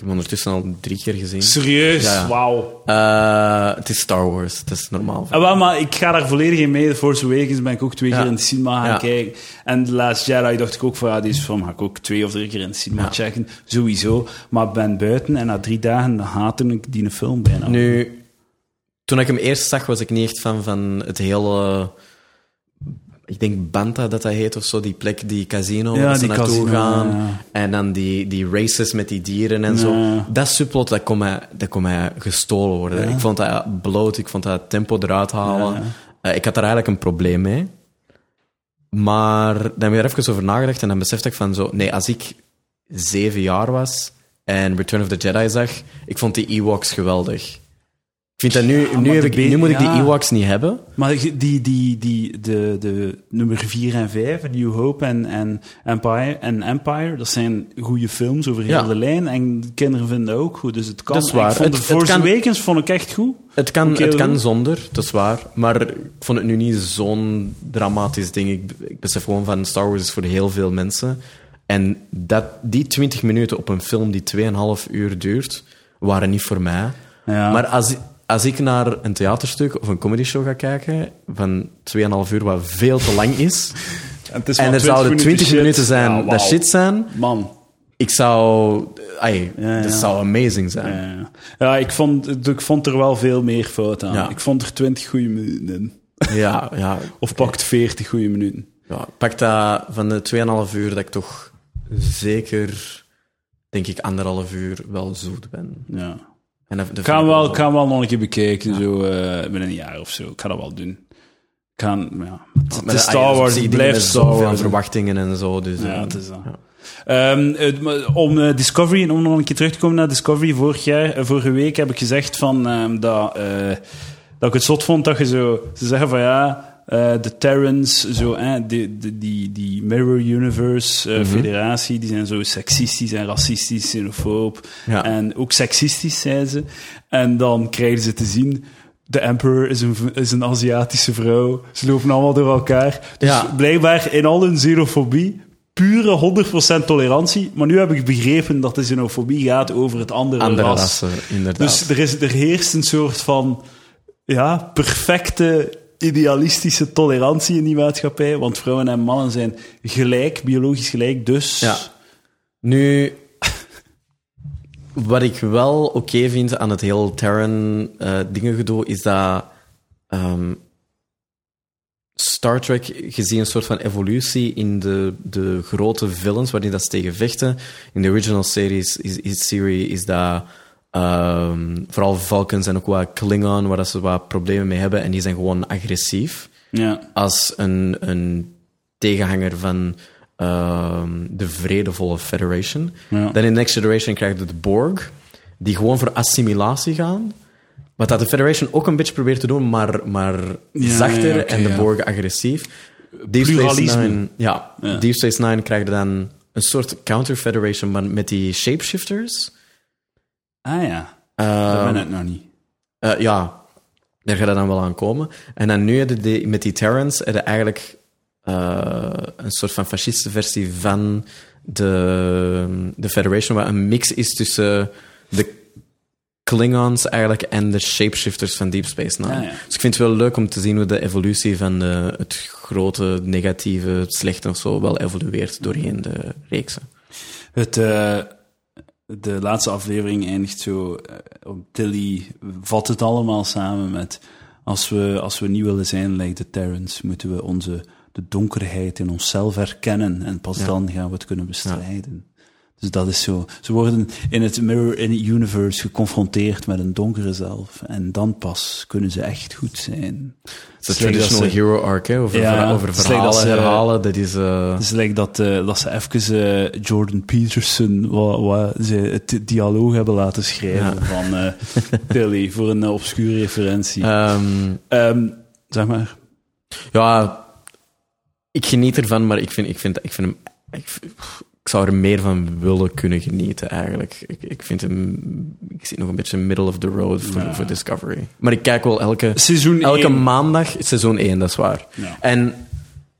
Ik heb hem ondertussen al drie keer gezien. Serieus? Ja. Wauw. Eh, het is Star Wars, het is normaal. Ah, wel, maar ik ga daar volledig in mee. The Force Awakens ben ik ook twee Ja. keer in de cinema gaan Ja. kijken. En The Last Jedi dacht ik ook van, ja, deze film ga ik ook twee of drie keer in de cinema checken. Sowieso. Maar ik ben buiten en na drie dagen haatte ik die film bijna. Nu, toen ik hem eerst zag, was ik niet echt fan van het hele... Ik denk Banta dat dat heet of zo, die plek, die casino Ja, waar ze naartoe casino, gaan. ja. En dan die, die races met die dieren en zo. Dat subplot, dat kon mij, dat kon mij gestolen worden. Ik vond dat bloot, ik vond dat tempo eruit halen. Eh, ik had daar eigenlijk een probleem mee. Maar dan heb ik er even over nagedacht en dan besefte ik van zo... Nee, als ik zeven jaar was en Return of the Jedi zag, ik vond die Ewoks geweldig. Ik vind dat nu... Ja, nu, heb ik, nu moet ik die. Ewoks niet hebben. Maar die, die, die, de, de nummer 4 en 5, New Hope en, en, Empire, en Empire, dat zijn goede films over heel de lijn. En de kinderen vinden dat ook goed, dus het kan. Dat is waar. Het- de Force kan- Awakens vond ik echt goed. Het kan, het kan zonder, dat is waar. Maar ik vond het nu niet zo'n dramatisch ding. Ik, ik besef gewoon van Star Wars is voor heel veel mensen. En dat, die 20 minuten op een film die 2,5 uur duurt, waren niet voor mij. Ja. Maar als, als ik naar een theaterstuk of een comedyshow ga kijken van 2,5 uur, wat veel te lang is, het is en er zouden 20 shit. minuten zijn Ja, dat shit zijn, Man. ik zou... Ja, dat zou amazing zijn. Ja, ik, vond, ik vond er wel veel meer fout aan. Ik vond er 20 goede minuten in. Ja, ja. Of pakt 40 goede minuten. Ja, pak dat van de 2,5 uur dat ik toch zeker, denk ik, anderhalf uur wel zoet ben. Ja. En dat, dat ga, ik wel, hem wel nog een keer bekijken, zo eh, binnen een jaar of zo. Ik ga dat wel doen. Ga, ja, het, is ah, Star ja, Wars, het blijft Star Wars. verwachtingen en zo. Dus, Ja, eh, het is dat. ja. Ehm, om eh, Discovery, en om nog een keer terug te komen naar Discovery, vorig jaar, vorige week heb ik gezegd van, ehm, dat, dat ik het zot vond dat je zo... Ze zeggen van ja, eh, de Terrans, zo, eh, die, die, die, die Mirror Universe eh, federatie, die zijn zo seksistisch en racistisch, xenofoob. Ja. En ook seksistisch, zijn ze. En dan krijgen ze te zien... De Emperor is een, is een Aziatische vrouw. Ze lopen allemaal door elkaar. Dus Ja. blijkbaar in al hun xenofobie pure 100% tolerantie. Maar nu heb ik begrepen dat de xenofobie gaat over het andere, Andere ras. rassen, inderdaad. Dus er, is, er heerst een soort van ja, perfecte idealistische tolerantie in die maatschappij. Want vrouwen en mannen zijn gelijk, biologisch gelijk. Dus Ja. Nu, wat ik wel oké vind aan het heel Terran eh is dat ehm, Star Trek, je ziet een soort van evolutie in de, de grote villains waarin dat ze tegen vechten. In de original series is, is, serie is dat ehm, vooral Falcons en ook wat Klingon, waar dat ze wat problemen mee hebben. En die zijn gewoon agressief. Ja. Als een, een tegenhanger van ehm, de vredevolle Federation. Ja. Dan in Next Generation krijg je de Borg, die gewoon voor assimilatie gaan. Wat dat de Federation ook een beetje probeert te doen, maar, maar Ja, zachter en de. Borg agressief. Deep Space. Nine, ja. Deep Space Nine krijg je dan een soort counter-federation, maar met die shapeshifters. Ah ja, dat Ehm, ben ik nog niet. eh, ja, daar gaat het dan wel aan komen. En dan nu heb je die- met die Terrans heb je eigenlijk eh, een soort van fascistische versie van de, de Federation, waar een mix is tussen de Klingons eigenlijk en de shapeshifters van Deep Space Nine. Ja, ja. Dus ik vind het wel leuk om te zien hoe de evolutie van eh, het grote, negatieve, het slechte of zo wel evolueert doorheen de reeksen. Het, eh, de laatste aflevering eindigt zo. eh, op Tilly vat het allemaal samen met. Als we, als we niet willen zijn, lijkt de Terrans, moeten we onze, de donkerheid in onszelf herkennen. En pas Ja. dan gaan we het kunnen bestrijden. Dus dat is zo. Ze worden in het Mirror in het Universe geconfronteerd met een donkere zelf. En dan pas kunnen ze echt goed zijn. Dat traditional ze- hero arc, hè, over, Ja, verha- over dat verhalen ze- herhalen. Dat is... eh, Het is like dat, eh, dat ze even eh, Jordan Peterson wat, wat ze het dialoog hebben laten schrijven Ja. van Tilly voor een obscure referentie. ehm, Ehm, zeg maar. Ja, ik geniet ervan, maar ik vind, ik vind, ik vind hem. Ik zou er meer van willen kunnen genieten, eigenlijk. Ik, ik vind hem. Ik zie nog een beetje middle of the road voor, Ja. voor Discovery. Maar ik kijk wel elke, Seizoen elke maandag, seizoen 1, dat is waar. Ja. En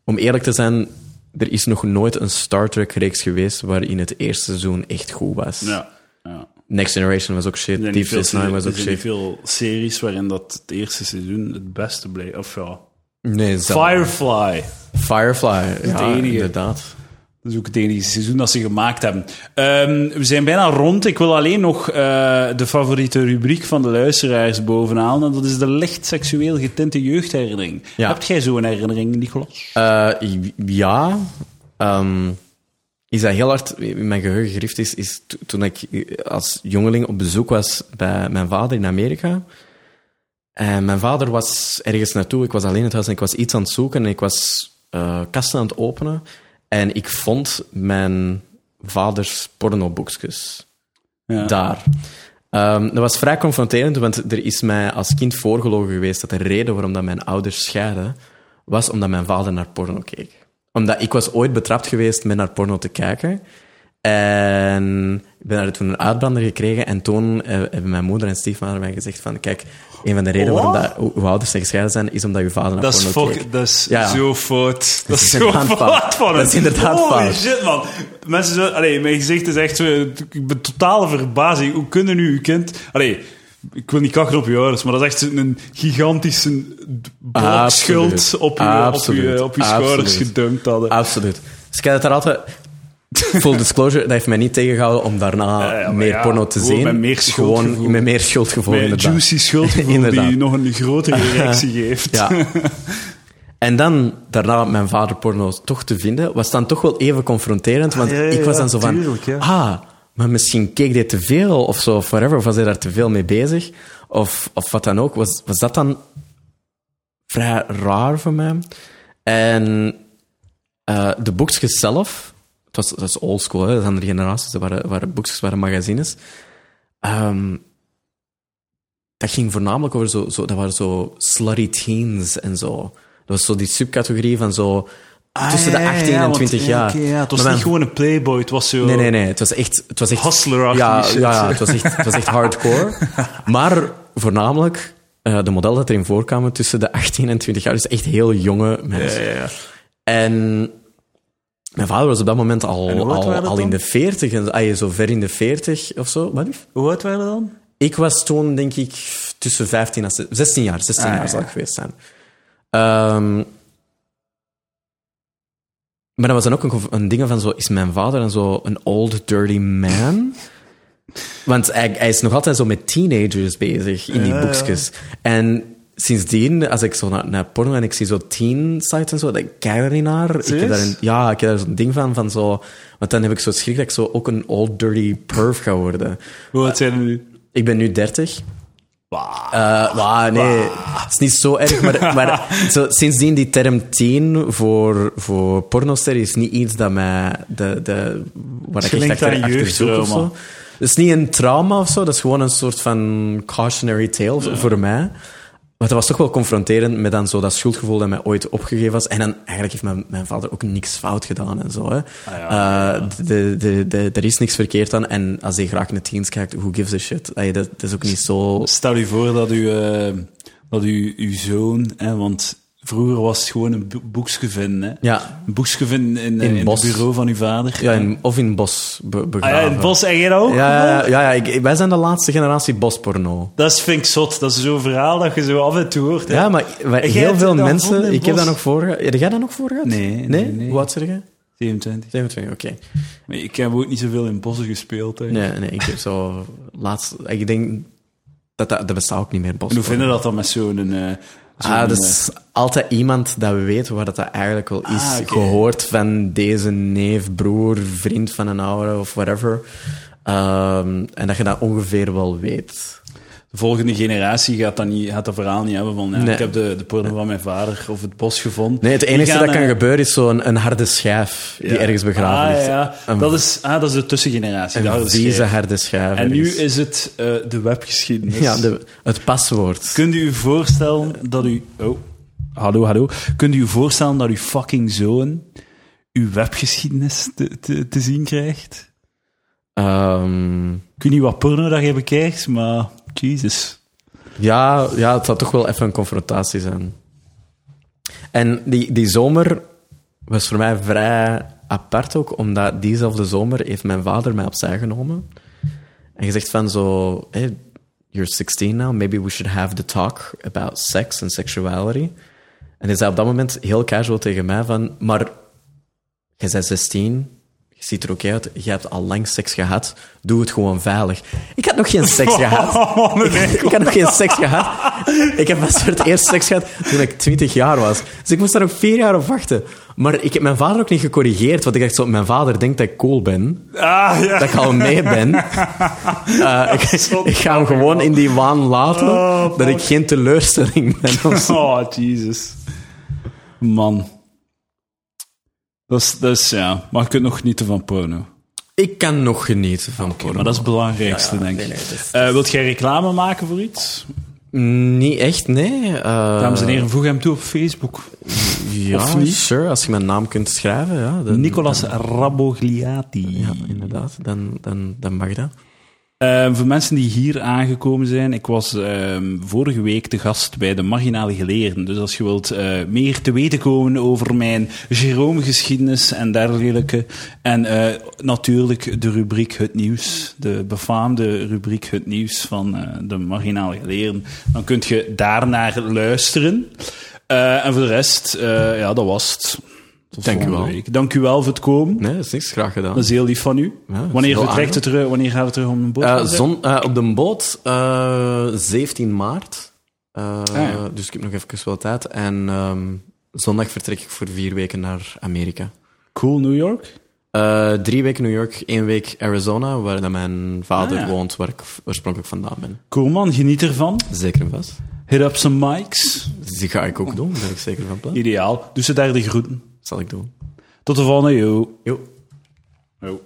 om eerlijk te zijn, er is nog nooit een Star Trek-reeks geweest waarin het eerste seizoen echt goed was. Ja. ja. Next Generation was ook shit, Er zijn Deep Space Nine was er ook zijn niet shit. veel series waarin dat het eerste seizoen het beste bleef. Of ja. Nee, Firefly. Firefly, ja, inderdaad. Dat is ook het enige seizoen dat ze gemaakt hebben. Ehm, we zijn bijna rond. Ik wil alleen nog eh, de favoriete rubriek van de luisteraars bovenaan. En dat is de licht seksueel getinte jeugdherinnering. Ja. Heb jij zo'n herinnering, Nicolas? Eh, ja. Ehm, is dat heel hard in mijn geheugen gericht is, is to- toen ik als jongeling op bezoek was bij mijn vader in Amerika. En mijn vader was ergens naartoe, ik was alleen in het huis en ik was iets aan het zoeken en ik was eh, kasten aan het openen. En ik vond mijn vaders pornoboekjes Ja. daar. Ehm, dat was vrij confronterend, want er is mij als kind voorgelogen geweest dat de reden waarom dat mijn ouders scheiden, was omdat mijn vader naar porno keek. Omdat ik was ooit betrapt geweest met naar porno te kijken. En ik ben daar toen een uitbrander gekregen. En toen eh, hebben mijn moeder en stiefvader mij gezegd van... Kijk, een van de redenen waarom dat, uw ouders zijn gescheiden zijn, is omdat uw vader naar Dat is, porno fuck, keek. dat is Ja. zo fout. Dat, is zo fout van Dat is inderdaad Holy fout. shit, man. Mensen zo... Allee, mijn gezicht is echt zo... Ik ben totale verbazing. Hoe kunnen nu uw kind... Allee, ik wil niet kakken op je ouders, maar dat is echt een gigantische blok schuld op je, op je, op je schouders gedumpt hadden. Absoluut. Dus ik had het daar altijd... Full disclosure, dat heeft mij niet tegengehouden om daarna Ja, ja, maar meer ja, porno te zien. met meer schuldgevoel. Gewoon met meer schuldgevoel, Met inderdaad. juicy schuldgevoel Inderdaad. die nog een grotere reactie geeft. Ja. En dan, daarna mijn vader porno toch te vinden, was dan toch wel even confronterend. Want Ah, ik was dan zo van, tuurlijk, ah, maar misschien keek hij te veel of zo, of whatever. Of was hij daar te veel mee bezig? Of, of wat dan ook. Was, was dat dan vrij raar voor mij? En eh, de boekjes zelf, het was, dat is oldschool, dat is andere generaties, dat waren, waren boekjes, waren magazines. Ehm, dat ging voornamelijk over zo, zo, dat waren zo slutty teens en zo. Dat was zo die subcategorie van zo tussen de 18 en 20 jaar. Ah, ja, het was Maar niet gewoon een playboy, het was zo... Nee, nee, nee. Het was echt... Het was echt ja. Ja, het was echt, het was echt hardcore. maar voornamelijk eh, de modellen dat erin voorkwamen tussen de 18 en 20 jaar. Dus echt heel jonge mensen. Ja, ja, ja. En mijn vader was op dat moment al, al, in de 40. En, ah, zo ver in de 40 of zo. Wat lief? Hoe oud waren we dan? Ik was toen, denk ik, tussen 15 en 16 jaar. 16 Ah, jaar ja. zal ik geweest zijn. Ehm, maar dat was dan ook een, een ding van zo... Is mijn vader dan zo een old dirty man? Want hij, hij is nog altijd zo met teenagers bezig in die Ja, ja. boekjes. En sindsdien, als ik zo naar, naar porno en ik zie zo teen sites en zo, dan kijk ik er niet naar. Ik heb daar een, ja, ik heb daar zo'n ding van, van zo... Want dan heb ik zo schrik dat ik zo ook een old dirty perv ga worden. Hoe oud zijn nu? Ik ben nu 30. Uh, wauw, nee, het is niet zo erg, maar, maar zo, sindsdien die term teen voor, voor pornoster is niet iets dat mij, de, de, waar ik echt achter, achter zoek of zo. Het is niet een trauma of zo, dat is gewoon een soort van cautionary tale voor mij. Maar dat was toch wel confronterend met dan zo dat schuldgevoel dat mij ooit opgegeven was. En dan eigenlijk heeft mijn, mijn vader ook niks fout gedaan en zo. Hè. Eh, de, de, de, er is niks verkeerd aan. En als hij graag naar teens kijkt, who gives a shit? Dat, dat is ook niet zo... Stel je voor dat, u, eh, dat u, uw zoon, hè, want vroeger was het gewoon een bo- boekje vinden. Hè. Ja, Een boekje vinden in, In in, Bos. het bureau van uw vader. ja in, of in bos be- Ah, begraven. ja, in het bos, en jij ook? Ja, ja, ja, ja, ik- wij zijn de laatste generatie bosporno. Dat is, vind ik zot. Dat is zo'n verhaal dat je zo af en toe hoort. hè. Ja, maar wij- heel veel het mensen... Ik heb bos? dat nog voor. Heb jij dat nog voor gehad? Nee, Nee? nee, nee. Hoe oud zeg je? 27. 27, oké. Maar ik heb ook niet zoveel in bossen gespeeld. Hè. Nee, nee, ik heb zo... Laatst... Ik denk... Dat, dat, dat bestaat ook niet meer, En hoe vinden dat dan met zo'n... Ah, dat is altijd iemand dat weet waar dat, dat eigenlijk wel is. Ah. Gehoord van deze neef, broer, vriend van een oude of whatever. Ehm, en dat je dat ongeveer wel weet. De volgende generatie gaat dat, niet, gaat dat verhaal niet hebben van... Ja, Nee. Ik heb de, de porno van mijn vader of het bos gevonden. Nee, het enige dat kan eh, gebeuren is zo'n een harde schijf die ja. ergens begraven ah, ligt. Ja, dat, is, ah, dat is de tussengeneratie. de Een harde schijf. harde schijf. En nu is het eh, de webgeschiedenis. Ja, de, het paswoord. Kunt u u voorstellen dat u... Oh, hallo, hallo. Kunt u u voorstellen dat uw fucking zoon uw webgeschiedenis te, te, te zien krijgt? Ehm, Ik weet niet wat porno dat je bekijkt, maar... Jesus. ja, ja, het zou toch wel even een confrontatie zijn. En die, die zomer was voor mij vrij apart ook, omdat diezelfde zomer heeft mijn vader mij opzij genomen. En gezegd van zo, hey, you're 16 now, maybe we should have the talk about sex and sexuality. En hij zei op dat moment heel casual tegen mij van, maar je bent 16, je ziet er ook uit, je hebt al lang seks gehad, doe het gewoon veilig. Ik had nog geen seks gehad. ik had nog geen seks gehad. Ik heb pas voor het eerst seks gehad toen ik 20 jaar was. Dus ik moest daar nog vier jaar op wachten. Maar ik heb mijn vader ook niet gecorrigeerd, want ik dacht zo, mijn vader denkt dat ik cool ben, Ah, ja. dat ik al mee ben. Eh, ik, ik ga hem gewoon in die waan laten, Oh, dat ik geen teleurstelling ben. of zo. Oh, Jesus. Man. Dat is, dat is, ja... Maar je kunt nog genieten van porno. Ik kan nog genieten van porno. Maar dat is het belangrijkste, Ja, ja, denk ik. nee, is- Eh, wilt jij reclame maken voor iets? Niet echt, nee. Eh, Dames en heren, voeg hem toe op Facebook. Ja, Of niet? sure, als je mijn naam kunt schrijven. Ja, dan, Nicolas Rabogliati. Ja, inderdaad, dan, dan, dan mag dat. Eh, voor mensen die hier aangekomen zijn, ik was ehm, vorige week de gast bij de Marginale Geleerden. Dus als je wilt eh, meer te weten komen over mijn Jerome-geschiedenis en dergelijke. En eh, natuurlijk de rubriek Het Nieuws, de befaamde rubriek Het Nieuws van eh, de Marginale Geleerden. Dan kunt je daarnaar luisteren. En voor de rest, ja, dat was het. Tot Dank u wel. week. Dank u wel voor het komen. Nee, dat is niks graag gedaan. Dat is heel lief van u. Ja, wanneer vertrekt het terug? Wanneer gaat het terug om een boot? Eh, zon, eh, op de boot, eh 17 maart. Ja. Dus ik heb nog even wel tijd. En ehm, zondag vertrek ik voor vier weken naar Amerika. Cool, New York. Drie weken New York, één week Arizona, waar dan mijn vader Ah, ja. woont, waar ik oorspronkelijk vandaan ben. Cool man, geniet ervan. Zeker en vast. Hit up some mics. Die ga ik ook doen, daar ben ik zeker van plan. Ideaal. Doe ze daar de groeten. Dat zal ik doen. Tot de volgende, yo. Jo. yo.